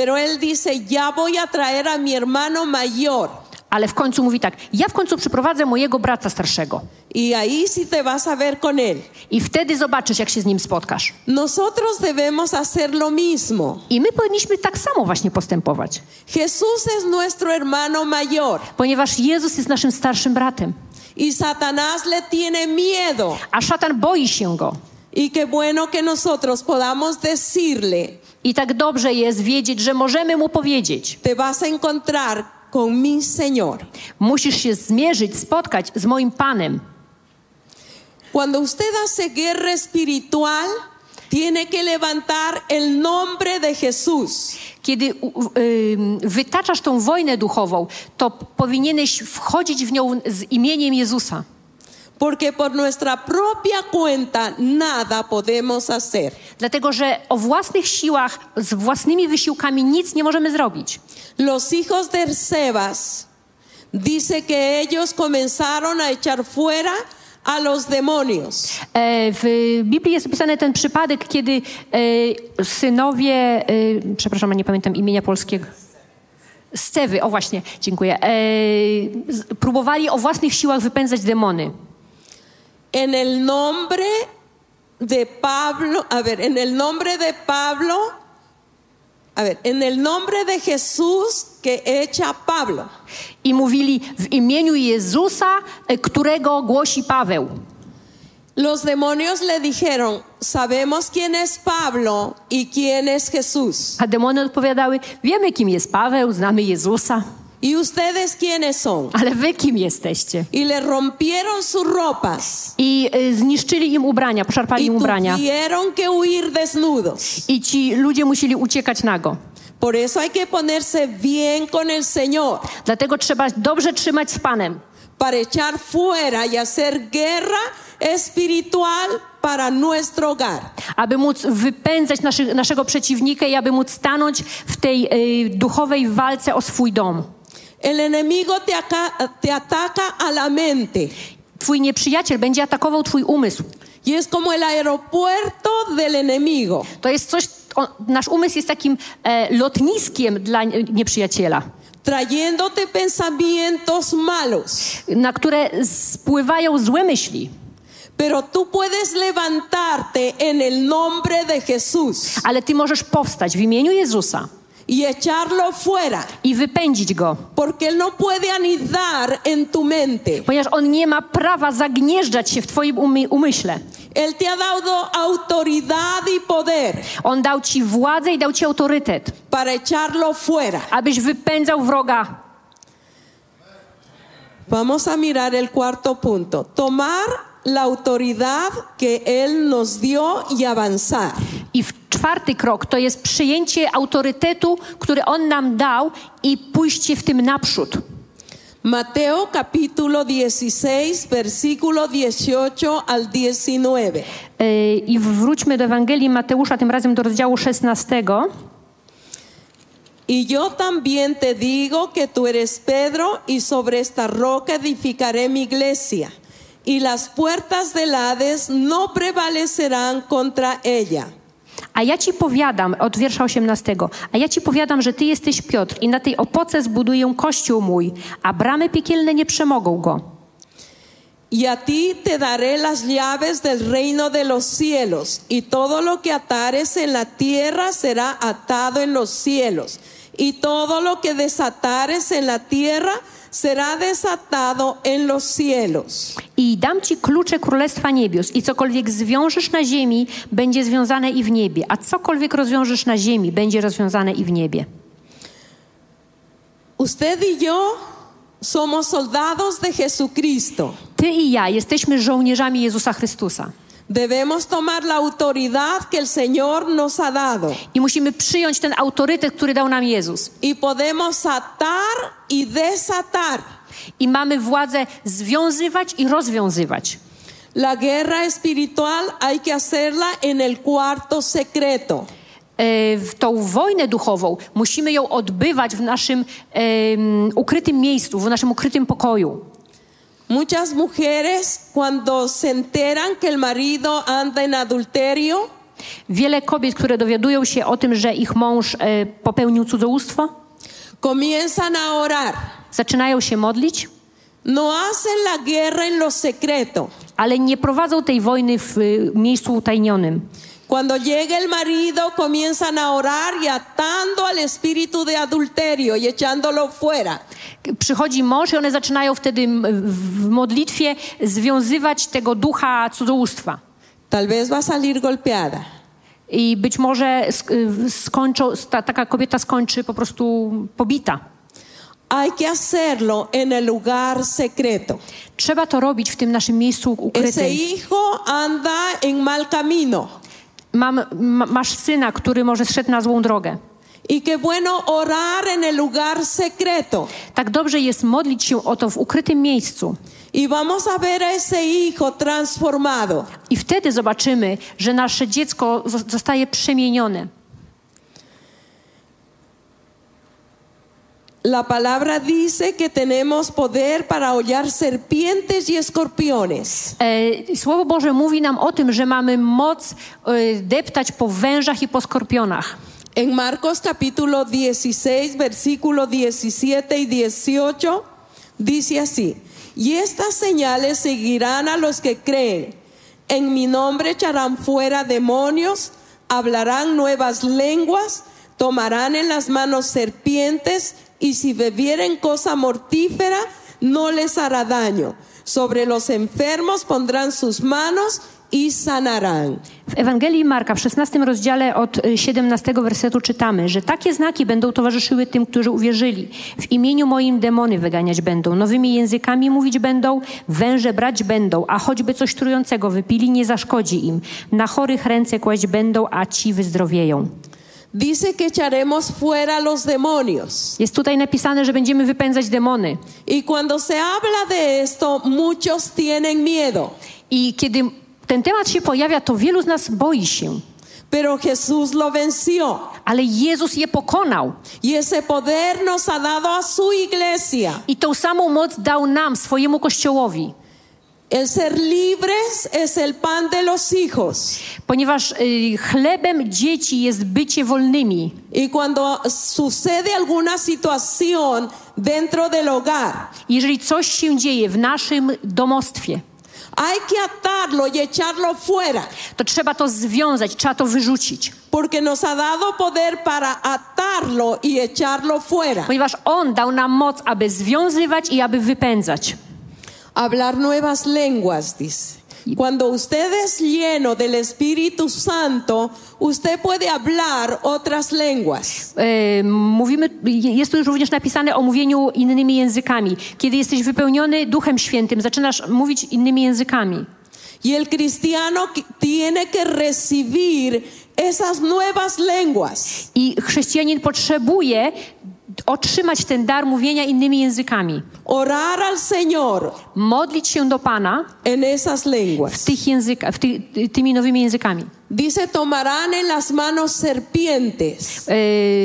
Pero él dice, ya voy a traer a mi hermano mayor. Ale w końcu mówi tak, ja w końcu przyprowadzę mojego brata starszego Y ahí sí te vas a ver con él. i wtedy zobaczysz, jak się z nim spotkasz. Nosotros debemos hacer lo mismo. I my powinniśmy tak samo właśnie postępować, Jesús es nuestro hermano mayor ponieważ Jezus jest naszym starszym bratem, y Satanás le tiene miedo. a szatan boi się go. Y qué bueno que nosotros podamos decirle, I tak dobrze jest wiedzieć, że możemy mu powiedzieć: te vas a encontrar con mi Señor. Musisz się zmierzyć, spotkać z moim Panem. Cuando usted hace guerra espiritual, tiene que levantar el nombre de Jesús. Kiedy wytaczasz tą wojnę duchową, to powinieneś wchodzić w nią z imieniem Jezusa. Porque por nuestra propia cuenta nada podemos hacer. Dlatego, że o własnych siłach, z własnymi wysiłkami nic nie możemy zrobić. Los hijos de Sebas dice que ellos comenzaron a echar fuera a los demonios. E, W Biblii jest opisany ten przypadek, kiedy e, synowie, e, przepraszam, nie pamiętam imienia polskiego. Scewy, o właśnie, dziękuję. Próbowali o własnych siłach wypędzać demony. En el nombre de Pablo, a ver, en el nombre de Pablo, a ver, en el nombre de Jesús que echa Pablo. I mówili w imieniu Jezusa, e, którego głosi Paweł. Los demonios le dijeron, sabemos quién es Pablo y quién es Jesús. A demony odpowiadały, wiemy kim jest Paweł, znamy Jezusa, ¿Y ustedes quiénes son? ale wy kim jesteście? Y le rompieron sus ropas I e, zniszczyli im ubrania, poszarpali y im ubrania. tuvieron que huir desnudos. I ci ludzie musieli uciekać nago. Por eso hay que ponerse bien con el Señor Dlatego trzeba dobrze trzymać z Panem, para echar fuera y hacer guerra espiritual para nuestro hogar. aby móc wypędzać naszy, naszego przeciwnika i aby móc stanąć w tej e, duchowej walce o swój dom. El enemigo te, te ataca a la mente Twój nieprzyjaciel będzie atakował twój umysł. y es como el aeropuerto del enemigo. To jest coś, o, nasz umysł jest takim e, lotniskiem dla nie- nieprzyjaciela, trayéndote pensamientos malos. na które spływają złe myśli. Pero tú puedes levantarte en el nombre de Jesús Ale ty możesz powstać w imieniu Jezusa y echarlo fuera, i wypędzić go, porque Él no puede anidar en tu mente. ponieważ on nie ma prawa zagnieżdżać się w twoim umy- umyśle. Él te ha dado autoridad y poder On dał ci władzę i dał ci autorytet, para echarlo fuera. abyś wypędzał wroga. Vamos a mirar el cuarto punto. Tomar la autoridad que Él nos dio y avanzar. I w czwarty krok to jest przyjęcie autorytetu, który on nam dał i pójście w tym naprzód. Mateo capítulo 16, versículo 18 al 19. Yy, I wróćmy do Ewangelii Mateusza, tym razem do rozdziału 16. Y yo también te digo que tú eres Pedro y sobre esta roca edificaré mi iglesia y las puertas del Hades no prevalecerán contra ella. A ja ci powiadam, od wiersza 18, a ja ci powiadam, że ty jesteś Piotr i na tej opoce zbuduję kościół mój, a bramy piekielne nie przemogą go. Y a ti te daré las llaves del reino de los cielos y todo lo que atares en la tierra será atado en los cielos y todo lo que desatares en la tierra será desatado en los cielos. I dam ci klucze Królestwa Niebios i cokolwiek zwiążesz na ziemi, będzie związane i w niebie, a cokolwiek rozwiążesz na ziemi, będzie rozwiązane i w niebie. Usted y yo somos soldados de Jesucristo. Ty i ja jesteśmy żołnierzami Jezusa Chrystusa. Debemos tomar la autoridad que el Señor nos ha dado I musimy przyjąć ten autorytet, który dał nam Jezus. y podemos atar y desatar. I mamy władzę związywać i rozwiązywać. La guerra espiritual hay que hacerla en el cuarto secreto. E, tą wojnę duchową musimy ją odbywać w naszym em, ukrytym miejscu, w naszym ukrytym pokoju. Muchas mujeres cuando se enteran que el marido anda en adulterio, Wiele kobiet, które dowiadują się o tym, że ich mąż e, popełnił cudzołóstwo, comienzan a orar. zaczynają się modlić, No hacen la guerra en lo secreto. ale nie prowadzą tej wojny w y, miejscu utajnionym. Cuando llega el marido, comienzan a orar y atando al espíritu de adulterio y echándolo fuera. Przychodzi mąż i one zaczynają wtedy w modlitwie związywać tego ducha cudzołóstwa. Tal vez va a salir golpeada. I być może sk- skończą, ta, taka kobieta skończy po prostu pobita. hay que hacerlo en el lugar secreto. Trzeba to robić w tym naszym miejscu Ese ukrytym. hijo anda en mal camino. Mam, ma, masz syna, który może zszedł na złą drogę. Y qué bueno orar en el lugar secreto. Tak dobrze jest modlić się o to w ukrytym miejscu. Y vamos a ver a ese hijo transformado. I wtedy zobaczymy, że nasze dziecko zo- zostaje przemienione. La palabra dice que tenemos poder para hollar serpientes y escorpiones. E, Słowo Boże mówi nam o tym, że mamy moc e, deptać po wężach i po skorpionach. En Marcos capítulo 16, versículo 17 y 18, dice así, y estas señales seguirán a los que creen. En mi nombre echarán fuera demonios, hablarán nuevas lenguas, tomarán en las manos serpientes, y si bebieren cosa mortífera, no les hará daño. Sobre los enfermos pondrán sus manos y sanarán. W Ewangelii Marka w 16 rozdziale od y, 17 wersetu czytamy, że takie znaki będą towarzyszyły tym, którzy uwierzyli. W imieniu moim demony wyganiać będą, nowymi językami mówić będą, węże brać będą, a choćby coś trującego wypili, nie zaszkodzi im. Na chorych ręce kłaść będą, a ci wyzdrowieją. Dice que echaremos fuera los demonios. Jest tutaj napisane, że będziemy wypędzać demony. Y cuando se habla de esto, muchos tienen miedo. I kiedy ten temat się pojawia, to wielu z nas boi się. Pero Jesús lo venció. Ale Jezus je pokonał. Y ese poder nos ha dado a su iglesia. I tą samą moc dał nam, swojemu Kościołowi. El ser libres es el pan de los hijos. Ponieważ y, chlebem dzieci jest bycie wolnymi. Y cuando sucede alguna situación dentro del hogar, Jeżeli coś się dzieje w naszym domostwie, hay que atarlo y echarlo fuera. to trzeba to związać, trzeba to wyrzucić. Porque nos ha dado poder para atarlo y echarlo fuera. Ponieważ On dał nam moc, aby związywać i aby wypędzać. Hablar nuevas lenguas, dice. Cuando usted es lleno del Espíritu Santo, usted puede hablar otras lenguas. E, mówimy, jest tu już również napisane o mówieniu innymi językami. Kiedy jesteś wypełniony Duchem Świętym, zaczynasz mówić innymi językami. Y el cristiano tiene que recibir esas nuevas lenguas. I chrześcijanin potrzebuje otrzymać ten dar mówienia innymi językami. Orar al Señor Modlić się do Pana en esas w lenguas. tych języka, w ty, tymi nowymi językami. Dice, tomarán en las manos serpientes. E,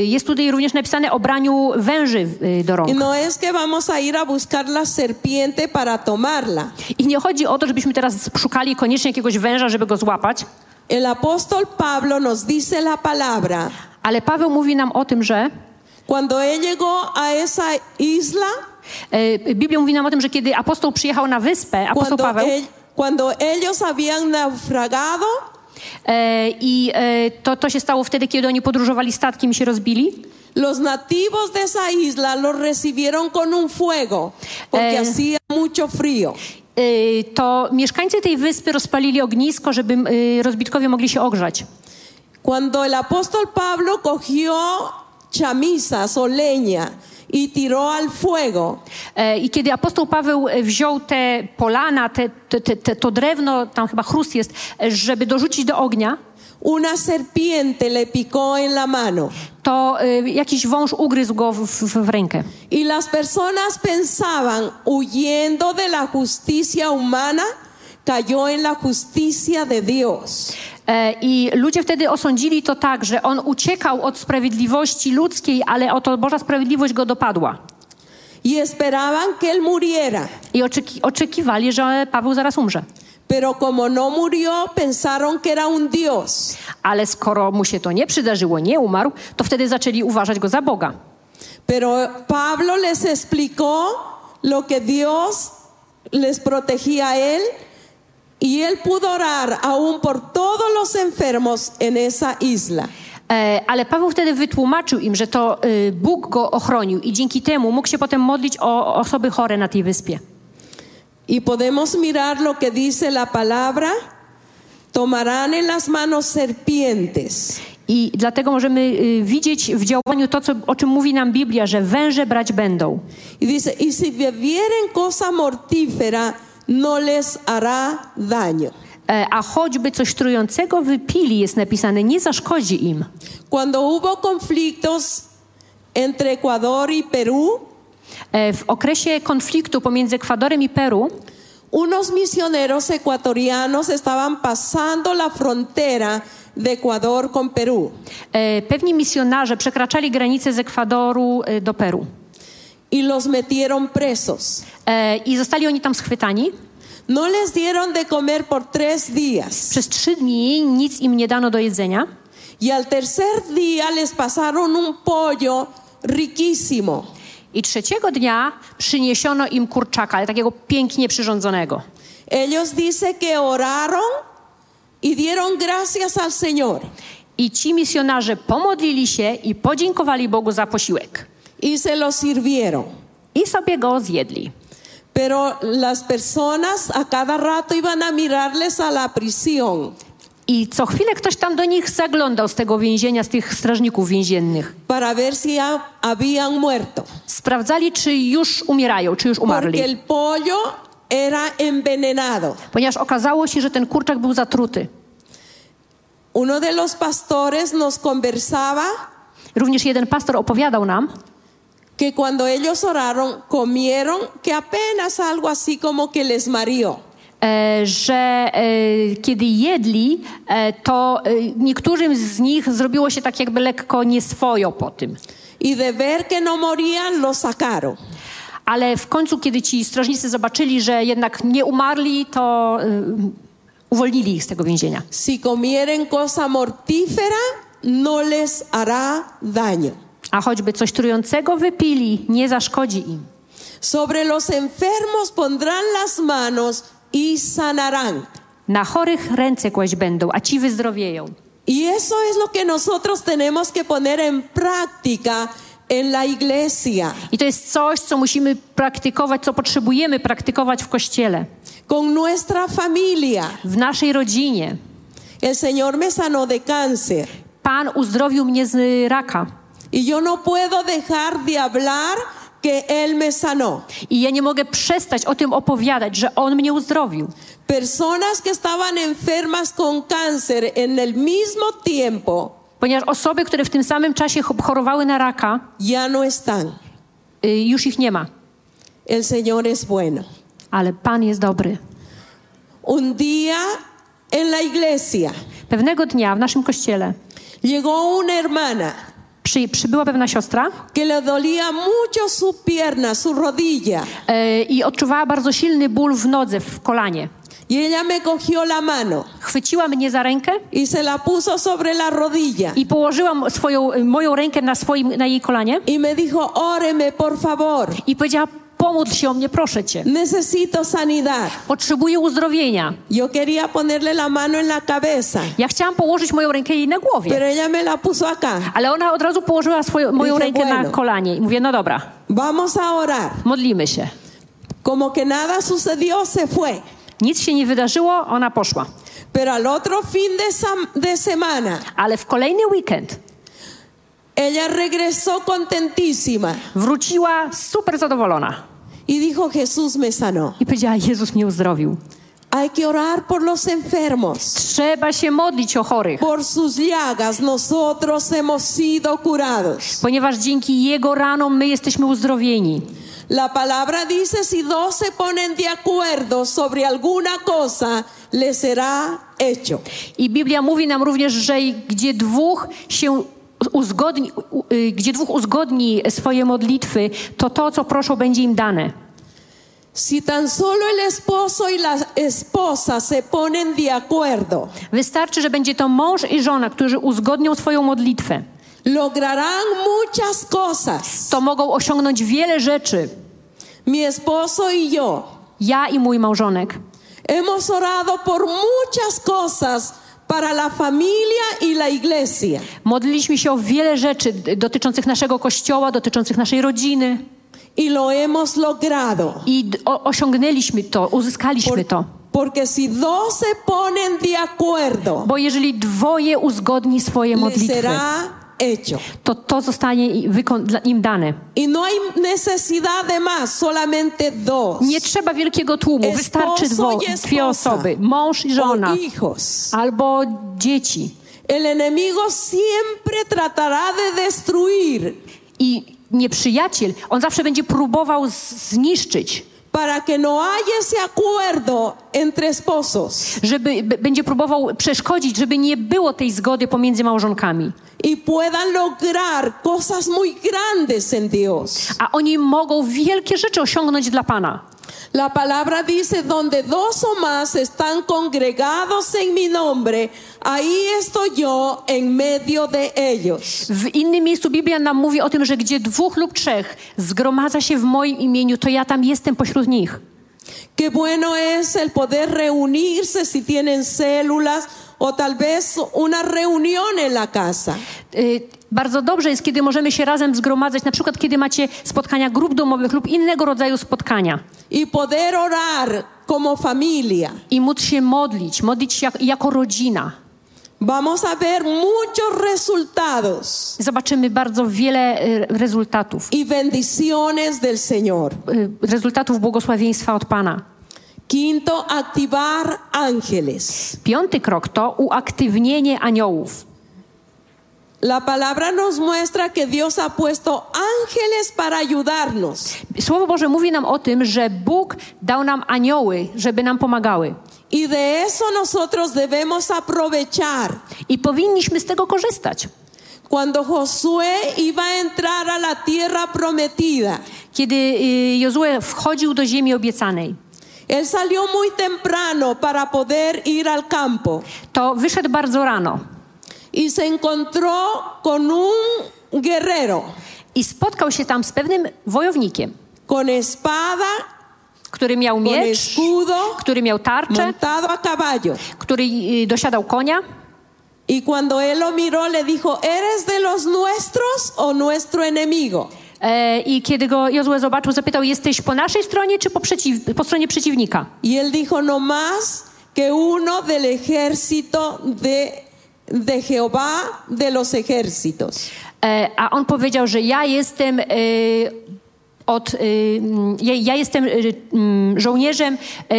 Jest tutaj również napisane o braniu węży e, do Y rąk. no es que vamos a ir a buscar la serpiente para tomarla. I nie chodzi o to, żebyśmy teraz szukali koniecznie jakiegoś węża, żeby go złapać, El apóstol Pablo nos dice la palabra. ale Paweł mówi nam o tym, że Cuando él llegó a esa isla, e, Biblia mówi nam o tym, że kiedy apostoł przyjechał na wyspę, apostoł cuando, Paweł, él- cuando ellos habían naufragado, e, i e, to, to się stało wtedy, kiedy oni podróżowali statkiem i się rozbili, los nativos de esa isla los recibieron con un fuego, porque hacía mucho frío. to mieszkańcy tej wyspy rozpalili ognisko, żeby rozbitkowie mogli się ogrzać. Cuando el apóstol Pablo cogió chamisas o leña y tiró al fuego, E, I kiedy apostoł Paweł e, wziął te polana, te, te, te, te, to drewno, tam chyba chrust jest, e, żeby dorzucić do ognia, una serpiente le picó en la mano. to e, jakiś wąż ugryzł go w, w, w rękę. Y las personas pensaban, huyendo de la justicia humana, cayó en la justicia de Dios. E, I ludzie wtedy osądzili to tak, że on uciekał od sprawiedliwości ludzkiej, ale oto Boża sprawiedliwość go dopadła. Y esperaban que él muriera. I oczeki, oczekiwali, że Paweł zaraz umrze. Pero como no murió, pensaron que era un Dios. Ale skoro mu się to nie przydarzyło, nie umarł, to wtedy zaczęli uważać go za Boga. Pero Pablo les explicó lo que Dios les protegía a él y él pudo orar aún por todos los enfermos en esa isla. E, ale Paweł wtedy wytłumaczył im, że to e, Bóg go ochronił i dzięki temu mógł się potem modlić o osoby chore na tej wyspie. Y podemos mirar lo que dice la palabra. Tomarán en las manos serpientes. I dlatego możemy y, widzieć w działaniu to, co, o czym mówi nam Biblia, że węże brać będą. Y dice, y si bebieren cosa mortífera, no les hará daño. E, A choćby coś trującego wypili, jest napisane, nie zaszkodzi im. Cuando hubo conflictos entre Ecuador y Perú, E, W okresie konfliktu pomiędzy Ekwadorem i Peru unos misioneros ecuatorianos estaban pasando la frontera de Ecuador con Perú. e, pewni misjonarze przekraczali granicę z Ekwadoru do Peru. Y los metieron presos. E, I zostali oni tam schwytani. No les dieron de comer por tres días. Przez trzy dni nic im nie dano do jedzenia. Y al tercer día les pasaron un pollo riquísimo. I trzeciego dnia przyniesiono im kurczaka, ale takiego pięknie przyrządzonego. Ellos dice que oraron y dieron gracias al Señor. I ci misjonarze pomodlili się i podziękowali Bogu za posiłek. Y se lo sirvieron. I sobie go zjedli. Pero las personas a cada rato iban a mirarles a la prisión I co chwilę ktoś tam do nich zaglądał z tego więzienia, z tych strażników więziennych. para ver si ha- habían muerto. Sprawdzali, czy już umierają, czy już Porque umarli. el pollo era envenenado. Ponieważ okazało się, że ten kurczak był zatruty. Uno de los pastores nos conversaba Również jeden pastor opowiadał nam, que cuando ellos oraron, comieron que apenas algo así como que les mareó. e, że e, kiedy jedli, e, to niektórym z nich zrobiło się tak jakby lekko nieswojo po tym. Y de ver que no morían, lo sacaron. Ale w końcu, kiedy ci strażnicy zobaczyli, że jednak nie umarli, to uwolnili ich z tego więzienia. Si comieren cosa mortífera, no les hará daño. A choćby coś trującego wypili, nie zaszkodzi im. Sobre los enfermos pondrán las manos y sanarán. Na chorych ręce kłaść będą, a ci wyzdrowieją. Y eso es lo que nosotros tenemos que poner en práctica en la iglesia, I to jest coś, co musimy praktykować, co potrzebujemy praktykować w kościele, con nuestra familia. w naszej rodzinie. El Señor me sanó de cáncer Pan uzdrowił mnie z raka. Y yo no puedo dejar de hablar que Él me sanó. I ja nie mogę przestać o tym opowiadać, że On mnie uzdrowił. Personas que estaban enfermas con cáncer en el mismo tiempo Ponieważ osoby, które w tym samym czasie ch- chorowały na raka, ya no están. y, już ich nie ma. El Señor es bueno. Ale Pan jest dobry. Un día en la iglesia Pewnego dnia w naszym kościele llegó una hermana przy, przybyła pewna siostra que le dolía mucho su pierna, su rodilla. e, i odczuwała bardzo silny ból w nodze, w kolanie. Y ella me cogió la mano Chwyciła mnie za rękę y se la puso sobre la rodilla i położyła swoją, moją rękę na, swoim, na jej kolanie y me dijo, óreme por favor, i powiedziała, pomódl się o mnie, proszę cię. necesito sanidad. Potrzebuję uzdrowienia. Yo quería ponerle la mano en la cabeza, Ja chciałam położyć moją rękę jej na głowie, pero ella me la puso acá. ale ona od razu położyła swoją, moją rękę na bueno. kolanie i mówię, no dobra, Vamos a orar. modlimy się. Como que nada sucedió, se fue. Nic się nie wydarzyło, ona poszła. Pero al otro fin de, sam- de semana, Ale w kolejny weekend ella regresó contentísima wróciła super zadowolona y dijo, Jesús me sanó. i powiedziała, Jezus mnie uzdrowił. Hay que orar por los enfermos. Trzeba się modlić o chorych, Por sus llagas nosotros hemos sido curados. ponieważ dzięki Jego ranom my jesteśmy uzdrowieni. La palabra dice, si dos se ponen de acuerdo sobre alguna cosa, le será hecho. I Biblia mówi nam również, że gdzie dwóch się uzgodni, y, gdzie dwóch uzgodni swoje modlitwy, to to, co proszą, będzie im dane. Si tan solo el esposo y la esposa se ponen de acuerdo, Wystarczy, że będzie to mąż i żona, którzy uzgodnią swoją modlitwę. lograrán muchas cosas. To mogą osiągnąć wiele rzeczy. Mi esposo y yo Ja i mój małżonek hemos orado por muchas cosas para la familia y la iglesia. modliliśmy się o wiele rzeczy dotyczących naszego kościoła, dotyczących naszej rodziny Y lo hemos logrado. i o, osiągnęliśmy to, uzyskaliśmy Por- to. Porque si dos se ponen de acuerdo, Bo jeżeli dwoje uzgodni swoje modlitwy, será hecho. to to zostanie im dane. Y no hay necesidad de más, solamente dos. Nie trzeba wielkiego tłumu, wystarczy dwo, y dwie osoby, mąż i żona, hijos. albo dzieci. El enemigo siempre tratará de destruir I nieprzyjaciel, on zawsze będzie próbował zniszczyć, para que no haya ese acuerdo entre esposos żeby będzie próbował przeszkodzić, żeby nie było tej zgody pomiędzy małżonkami. y puedan lograr cosas muy grandes en Dios. A oni mogą wielkie rzeczy osiągnąć dla Pana. La palabra dice, donde dos o más están congregados en mi nombre, ahí estoy yo en medio de ellos. W innym miejscu Biblia nam mówi o tym, że gdzie dwóch lub trzech zgromadza się w moim imieniu, to ja tam jestem pośród nich. Qué bueno es el poder reunirse si tienen células o tal vez una reunión en la casa. Y, Bardzo dobrze jest, kiedy możemy się razem zgromadzać, na przykład kiedy macie spotkania grup domowych lub innego rodzaju spotkania y poder orar como familia. i móc się modlić, modlić się jak, jako rodzina. Vamos a ver muchos resultados Zobaczymy bardzo wiele y, rezultatów, y bendiciones del Señor. y, rezultatów błogosławieństwa od Pana. Quinto, activar ángeles. Piąty krok to uaktywnienie aniołów. La palabra nos muestra que Dios ha puesto ángeles para ayudarnos. Słowo Boże mówi nam o tym, że Bóg dał nam anioły, żeby nam pomagały. Y de eso nosotros debemos aprovechar. I powinniśmy z tego korzystać. Cuando Josué iba a entrar a la tierra prometida, Kiedy y, Jozue wchodził do ziemi obiecanej, él salió muy temprano para poder ir al campo to wyszedł bardzo rano y se encontró con un guerrero i spotkał się tam z pewnym wojownikiem, con espada, który miał con miecz, escudo, który miał tarczę, montado a caballo. który y, dosiadał konia. Y cuando él lo miró, le dijo, ¿eres de los nuestros o nuestro enemigo? E, I kiedy go Jozue zobaczył, zapytał, jesteś po naszej stronie czy po, przeciw, po stronie przeciwnika? Y él dijo, no más que uno del ejército de, de Jehová de los ejércitos. E, a on powiedział, że ja jestem e, od, e, ja, ja jestem żołnierzem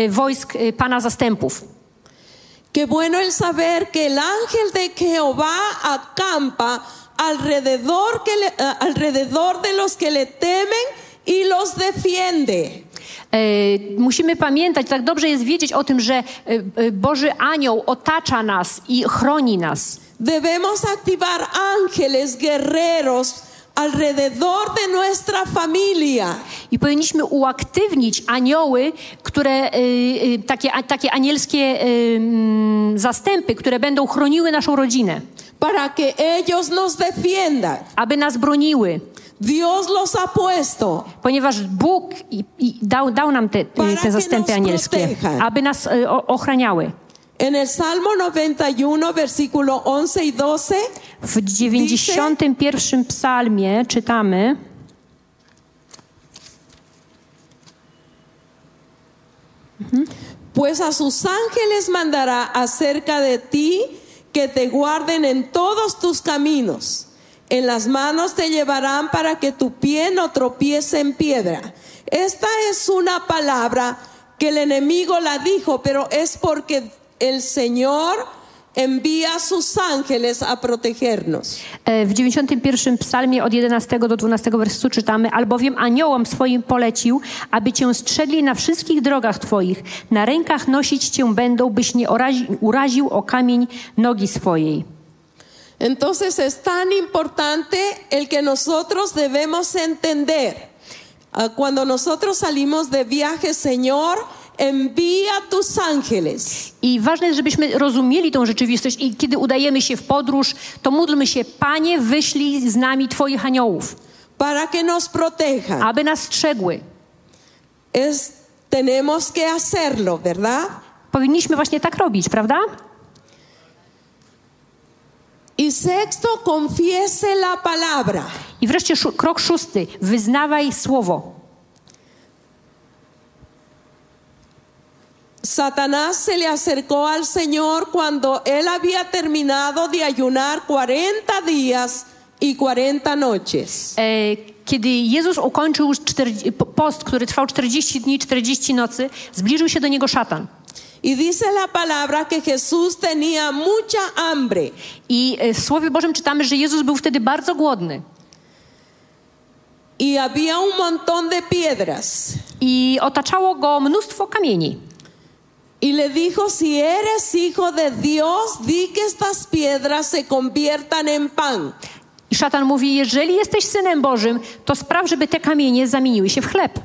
wojsk Pana Zastępów. Qué bueno el saber que el ángel de Jehová acampa alrededor, que le- eh, alrededor de los que le temen y los defiende. E, musimy pamiętać, tak dobrze jest wiedzieć o tym, że e, e, Boży Anioł otacza nas i chroni nas. Debemos activar ángeles guerreros alrededor de nuestra familia. I powinniśmy uaktywnić anioły, które, takie, takie anielskie mm, zastępy, które będą chroniły naszą rodzinę, para que ellos nos defiendan. aby nas broniły. Dios los ha puesto Ponieważ Bóg i, i dał, dał nam te, te zastępy anielskie, aby nas o, ochraniały. en el Salmo 91, versículo 11 y 12. W 91 psalmie czytamy, Pues a sus ángeles mandará acerca de ti que te guarden en todos tus caminos. En las manos te llevarán para que tu pie no tropiece en piedra. Esta es una palabra que el enemigo la dijo, pero es porque el Señor envía sus ángeles a protegernos. e, w 91 psalmie od 11 do 12 wersetu czytamy, albowiem aniołom swoim polecił, aby cię strzegli na wszystkich drogach twoich, na rękach nosić cię będą, byś nie uraził o kamień nogi swojej. Entonces es tan importante el que nosotros debemos entender. Ah, Cuando nosotros salimos de viaje, Señor, envía tus ángeles I ważne jest, żebyśmy rozumieli tą rzeczywistość i kiedy udajemy się w podróż, to módlmy się, Panie, wyślij z nami Twoich aniołów, para que nos protejan. aby nas strzegły. Es, tenemos que hacerlo, ¿verdad? Powinniśmy właśnie tak robić, prawda? Y sexto, confiese la palabra. I wreszcie krok szósty. Wyznawaj słowo. Satanás se le acercó al Señor cuando él había terminado de ayunar 40 días y 40 noches. E, Kiedy Jezus ukończył 40, post, który trwał 40 dni, 40 nocy, zbliżył się do niego szatan. Y dice la palabra que Jesús tenía mucha hambre. I e, w Słowie Bożym czytamy, że Jezus był wtedy bardzo głodny. Y había un montón de piedras. I otaczało go mnóstwo kamieni. Y le dijo, si eres hijo de Dios, di que estas piedras se conviertan en pan. I szatan mówi: Jeżeli jesteś synem Bożym, to spraw, żeby te kamienie zamieniły się w chleb.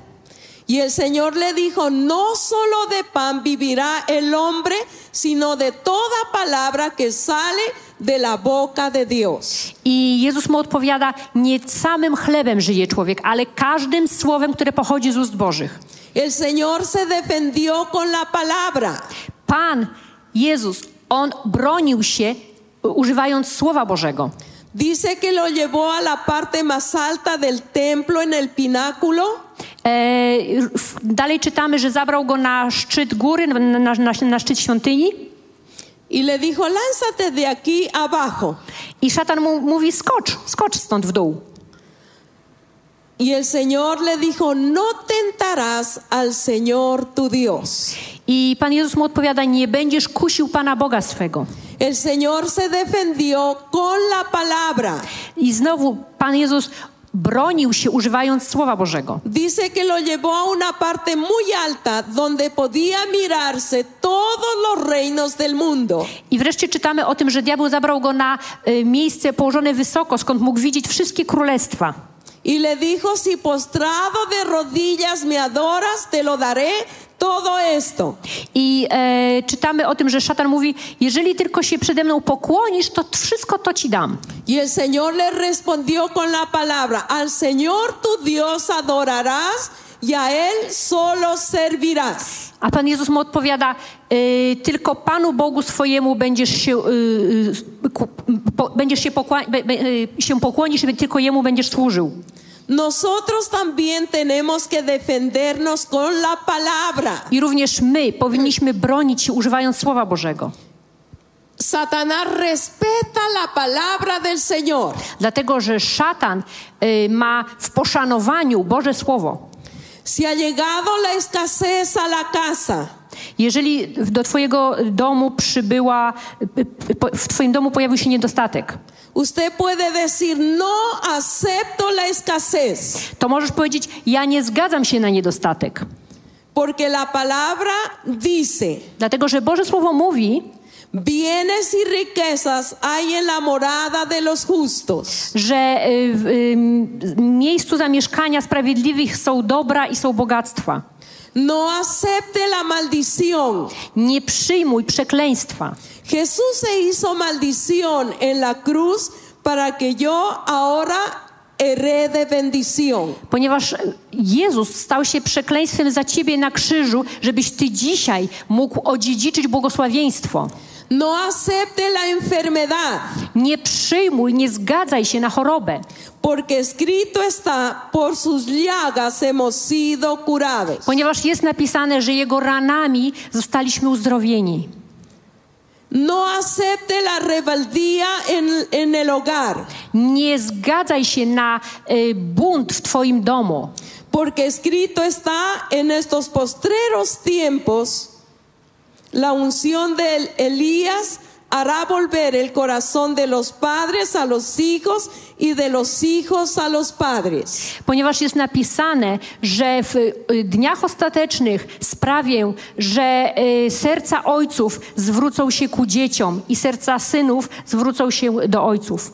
Y el Señor le dijo, no solo de pan vivirá el hombre, sino de toda palabra que sale de la boca de Dios. I Jezus mu odpowiada: Nie samym chlebem żyje człowiek, ale każdym słowem, które pochodzi z ust Bożych. El Señor se defendió con la palabra. Pan Jezus, on bronił się y, używając słowa Bożego. Dice que lo llevó a la parte más alta del templo en el pináculo dalej czytamy, że zabrał go na szczyt góry, na, na, na, szczyt świątyni. y le dijo, lánzate de aquí abajo. I szatan mu mówi: Skocz, skocz stąd w dół. Y el Señor le dijo, no tentarás al Señor tu Dios. I Pan Jezus mu odpowiada: Nie będziesz kusił Pana Boga swego. El Señor se defendió con la palabra. I znowu Pan Jezus bronił się używając słowa Bożego. Dice que lo llevó a una parte muy alta donde podía mirarse todos los reinos del mundo. I wreszcie czytamy o tym, że diabeł zabrał go na y, miejsce położone wysoko, skąd mógł widzieć wszystkie królestwa. Y le dijo, si postrado de rodillas me adoras, te lo daré todo esto. I e, czytamy o tym, że szatan mówi: Jeżeli tylko się przede mną pokłonisz, to wszystko to ci dam. Y el Señor le respondió con la palabra, al Señor tu Dios adorarás y a Él solo servirás. A Pan Jezus mu odpowiada: y, Tylko Panu Bogu swojemu będziesz się, y, y, ku, po, będziesz się, pokła, be, be, się pokłonisz i tylko Jemu będziesz służył. Nosotros también tenemos que defendernos con la palabra. I również my powinniśmy bronić się używając Słowa Bożego. Satanás respeta la palabra del Señor. Dlatego, że szatan y, ma w poszanowaniu Boże Słowo. Si ha llegado la escasez a la casa, Jeżeli w- do Twojego domu przybyła, w Twoim domu pojawił się niedostatek, usted puede decir, no acepto la escasez, to możesz powiedzieć: Ja nie zgadzam się na niedostatek. porque la palabra dice, Dlatego, że Boże Słowo mówi, bienes y riquezas hay en la morada de los justos. że y, w y, miejscu zamieszkania sprawiedliwych są dobra i są bogactwa. No acepte la maldición. Nie przyjmuj przekleństwa. Jesús se hizo maldición en la cruz para que yo ahora herede bendición. Ponieważ Jezus stał się przekleństwem za ciebie na krzyżu, żebyś ty dzisiaj mógł odziedziczyć błogosławieństwo. No acepte la enfermedad, Nie przyjmuj, nie zgadzaj się na chorobę. porque escrito está, por sus llagas hemos sido curados. Ponieważ jest napisane, że Jego ranami zostaliśmy uzdrowieni. No acepte la rebeldía en, en el hogar, Nie zgadzaj się na y, bunt w Twoim domu. porque escrito está en estos postreros tiempos, la unción de Elías hará volver el corazón de los padres a los hijos y de los hijos a los padres. Ponieważ jest napisane, że w y, dniach ostatecznych sprawię, że y, serca ojców zwrócą się ku dzieciom i serca synów zwrócą się do ojców.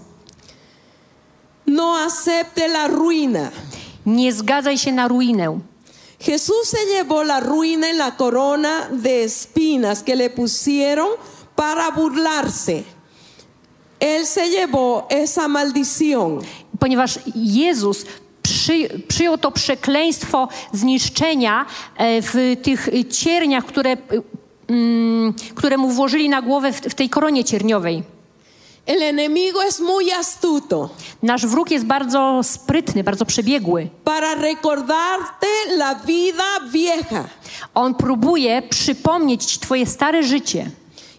No acepte la ruina. Nie zgadzaj się na ruinę. Jesús se llevó la ruina en la corona de espinas que le pusieron para burlarse. Él se llevó esa maldición. Ponieważ Jezus przy, przyjął to przekleństwo zniszczenia e, w tych y, cierniach, które, y, mm, które mu włożyli na głowę w tej koronie cierniowej. El enemigo es muy astuto Nasz wróg jest bardzo sprytny, bardzo przebiegły. para recordarte la vida vieja. On próbuje przypomnieć ci twoje stare życie.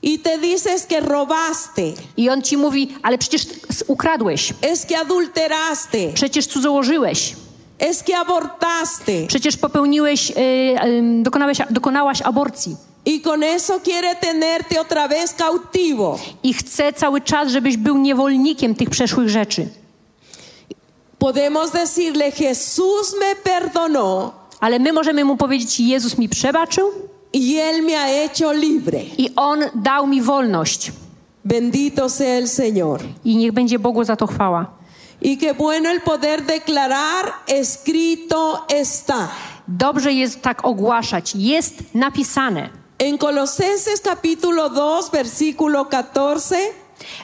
Y te dices que robaste, I on ci mówi, ale przecież ukradłeś, es que adulteraste, przecież cudzołożyłeś, es que abortaste. przecież popełniłeś, y, y, dokonałeś, dokonałaś aborcji. Y con eso quiere tenerte otra vez cautivo. I chce cały czas, żebyś był niewolnikiem tych przeszłych rzeczy. Podemos decirle, Jesús me perdonó Ale my możemy mu powiedzieć, Jezus mi przebaczył y Él me ha hecho libre. i On dał mi wolność. Bendito sea el Señor. I niech będzie Bogu za to chwała. Y qué bueno el poder declarar, escrito está. Dobrze jest tak ogłaszać. Jest napisane. En Colosenses capítulo 2, versículo 14,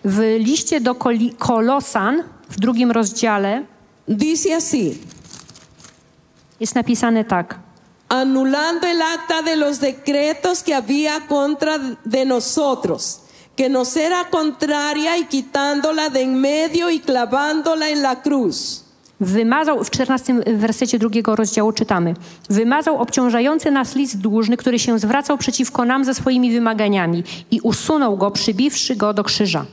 W liście do Kolosan w drugim rozdziale dice así, jest napisane tak. anulando el acta de los decretos que había contra de nosotros, que nos era contraria y quitándola de en medio y clavándola en la cruz. Wymazał, w 14 wersecie drugiego rozdziału czytamy. Wymazał obciążający nas list dłużny, który się zwracał przeciwko nam ze swoimi wymaganiami i usunął go, przybiwszy go do krzyża.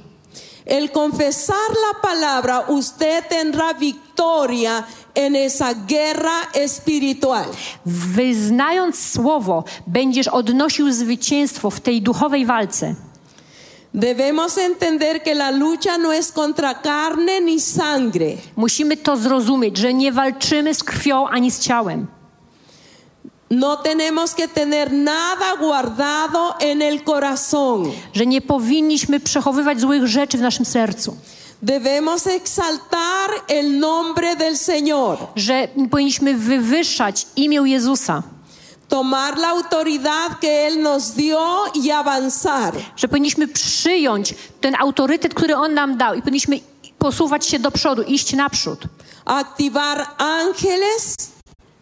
El confesar la palabra, usted tendrá victoria en esa guerra espiritual. Wyznając słowo, będziesz odnosił zwycięstwo w tej duchowej walce. Debemos entender que la lucha no es contra carne ni sangre, Musimy to zrozumieć, że nie walczymy z krwią ani z ciałem. no tenemos que tener nada guardado en el corazón. Że nie powinniśmy przechowywać złych rzeczy w naszym sercu. Debemos exaltar el nombre del Señor, Że powinniśmy wywyższać imię Jezusa. Tomar la autoridad que Él nos dio y avanzar. Że powinniśmy przyjąć ten autorytet, który On nam dał i powinniśmy posuwać się do przodu, iść naprzód. Activar ángeles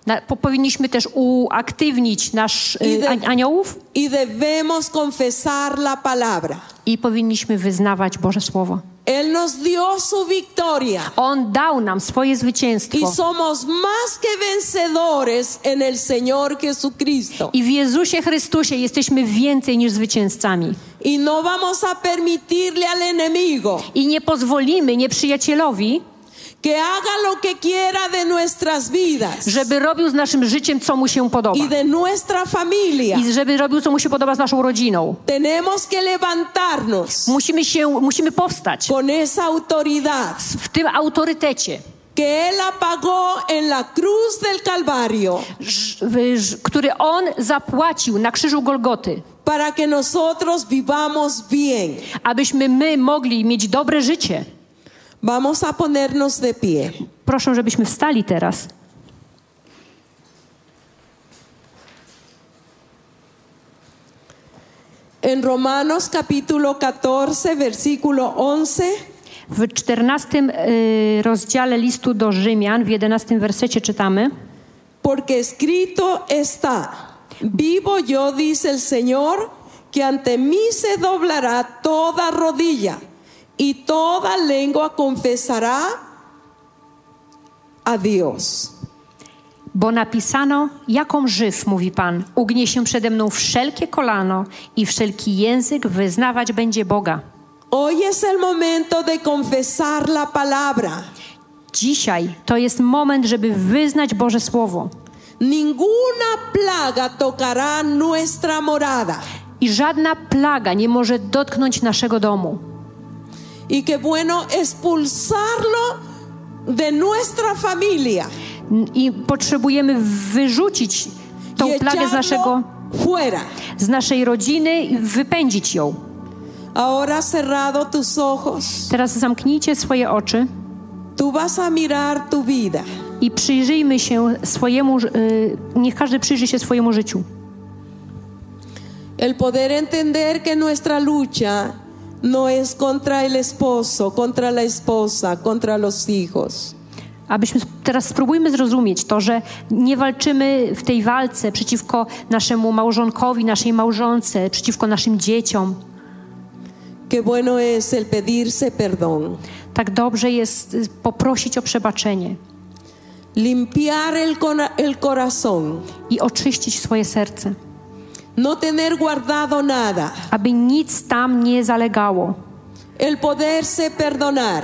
Na, po, powinniśmy też uaktywnić nasz y, an- aniołów y debemos confesar la palabra. i powinniśmy wyznawać Boże Słowo. Él nos dio su victoria. On dał nam swoje Y zwycięstwo. somos más que vencedores en el Señor Jesucristo. I w Jezusie Chrystusie jesteśmy więcej niż zwycięzcami. Y no vamos a permitirle al enemigo I nie pozwolimy nieprzyjacielowi, que haga lo que quiera de nuestras vidas żeby robił z naszym życiem, co mu się podoba. y de nuestra familia. I żeby robił, co mu się podoba z naszą rodziną. Tenemos que levantarnos Musimy się, musimy powstać con esa autoridad w tym autorytecie, que Él apagó en la cruz del Calvario ż- w- ż- który On zapłacił na krzyżu Golgoty, para que nosotros vivamos bien. abyśmy my mogli mieć dobre życie. Vamos a ponernos de pie. Proszę, żebyśmy wstali teraz. En Romanos capítulo 14, versículo 11, W 14 y, rozdziale listu do Rzymian, w 11 wersecie czytamy: porque escrito está, vivo yo, dice el Señor, que ante mí se doblará toda rodilla y toda lengua confesará a Dios. Bo napisano, jaką żyw, mówi Pan, ugnie się przede mną wszelkie kolano i wszelki język wyznawać będzie Boga. Hoy es el momento de confesar la palabra. Dzisiaj to jest moment, żeby wyznać Boże Słowo. Ninguna plaga tocará nuestra morada. I żadna plaga nie może dotknąć naszego domu. Y qué bueno expulsarlo de nuestra familia I potrzebujemy wyrzucić tą y plagę z, naszego, fuera. z naszej rodziny i wypędzić ją. Ahora cerrado tus ojos, Teraz zamknijcie swoje oczy tú vas a mirar tu vida. i przyjrzyjmy się swojemu, y, niech każdy przyjrzy się swojemu życiu. El poder entender que nuestra lucha no es contra el esposo, contra la esposa, contra los hijos. Abyśmy teraz spróbujmy zrozumieć to, że nie walczymy w tej walce przeciwko naszemu małżonkowi, naszej małżonce, przeciwko naszym dzieciom, Qué bueno es el pedirse perdón, Tak dobrze jest y, poprosić o przebaczenie. Limpiar el, el corazón, i oczyścić swoje serce, no tener guardado nada, aby nic tam nie zalegało, el poderse perdonar.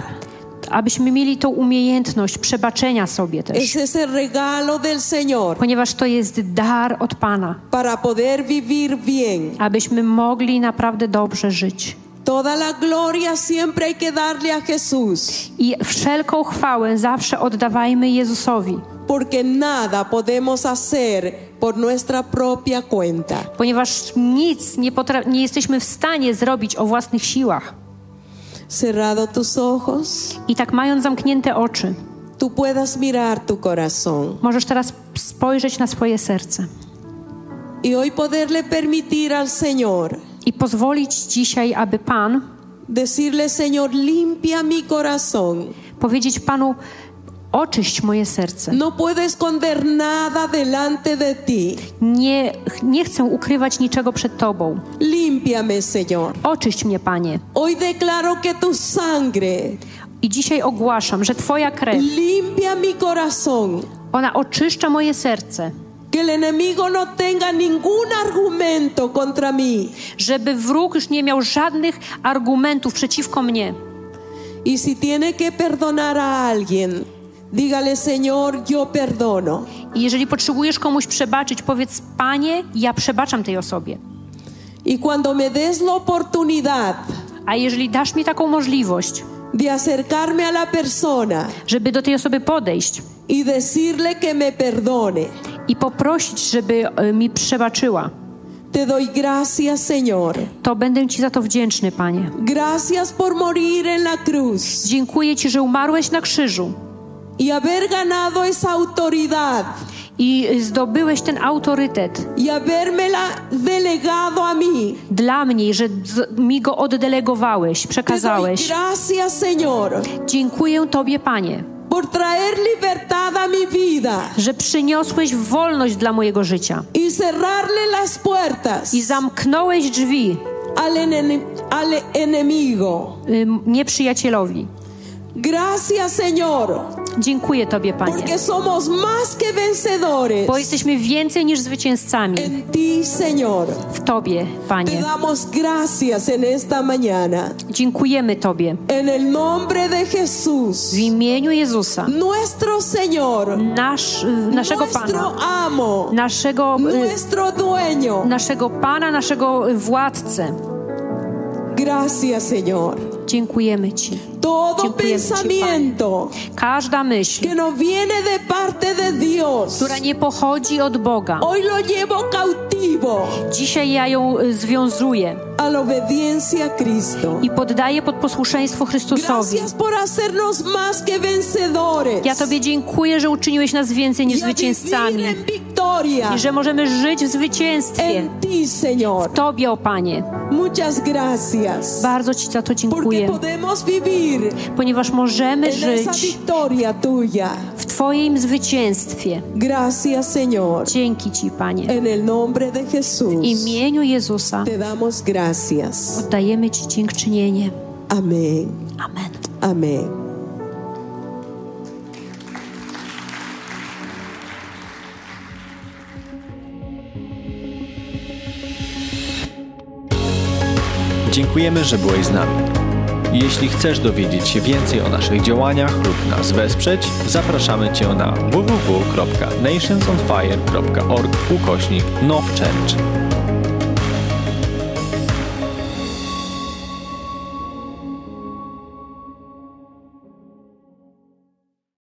abyśmy mieli tą umiejętność przebaczenia sobie też, Es ese regalo del Señor. Ponieważ to jest dar od Pana, para poder vivir bien. abyśmy mogli naprawdę dobrze żyć. Toda la gloria siempre hay que darle a Jesús, I wszelką chwałę zawsze oddawajmy Jezusowi, porque nada podemos hacer por nuestra propia cuenta. ponieważ nic nie, nie jesteśmy w stanie zrobić o własnych siłach. Cerrado tus ojos, I tak mając zamknięte oczy, tú puedas mirar tu corazón możesz teraz spojrzeć na swoje serce y hoy poderle permitir al Señor i pozwolić dzisiaj, aby Pan decirle, Señor, limpia mi corazón. powiedzieć Panu: Oczyść moje serce. No puedo esconder nada delante de ti. Nie, nie chcę ukrywać niczego przed Tobą. Límpiame, Señor. Oczyść mnie, Panie. Hoy declaro que tu sangre I dzisiaj ogłaszam, że Twoja krew, limpia mi corazón. ona oczyszcza moje serce, Que el enemigo no tenga ningún argumento contra mí. żeby wróg już nie miał żadnych argumentów przeciwko mnie. Y si tiene que perdonar a alguien, dígale, Señor, yo perdono. I jeżeli potrzebujesz komuś przebaczyć, powiedz: Panie, ja przebaczam tej osobie. Y cuando me des la oportunidad A jeżeli dasz mi taką możliwość, de acercarme a la persona żeby do tej osoby podejść y decirle que me perdone, i poprosić, żeby e, mi przebaczyła, te doy gracias, Señor. to będę Ci za to wdzięczny, Panie. Gracias por morir en la cruz Dziękuję Ci, że umarłeś na krzyżu y haber ganado esa autoridad i zdobyłeś ten autorytet y habérmela delegado a mí. dla mnie, że mi go oddelegowałeś, przekazałeś. gracias, Señor, Dziękuję Tobie, Panie, por traer libertad a mi vida że przyniosłeś wolność dla mojego życia y cerrarle las puertas i zamknąłeś drzwi al, ene- al enemigo. ym, nieprzyjacielowi. Gracias, Señor, Dziękuję Tobie, Panie, porque somos más que vencedores bo jesteśmy więcej niż zwycięzcami en ti, Señor. w Tobie, Te Panie. damos gracias en esta mañana. Dziękujemy Tobie En el nombre de Jesús, w imieniu Jezusa, nuestro Señor, nasz, y, naszego Pana, amo, naszego, y, nuestro dueño. naszego Pana, naszego władcę. Gracias, Señor. Dziękujemy Ci. Todo Dziękujemy Ci, pensamiento Każda myśl, que no viene de parte de Dios, która nie pochodzi od Boga, hoy lo llevo cautivo. dzisiaj ja ją y, związuję i poddaję pod posłuszeństwo Chrystusowi. Ja Tobie dziękuję, że uczyniłeś nas więcej niż y zwycięzcami i że możemy żyć w zwycięstwie. Señor. Tobie, o Panie. Muchas gracias. Bardzo Ci za to dziękuję, ponieważ możemy żyć w Twoim zwycięstwie. Gracias, Señor. Dzięki Ci, Panie. W imieniu Jezusa te damos gracias. Oddajemy Ci dziękczynienie. Amén. Amen. Amén. Dziękujemy, że byłeś z nami. Jeśli chcesz dowiedzieć się więcej o naszych działaniach lub nas wesprzeć, zapraszamy Cię na www.nationsonfire.org ukośnik nowchurch.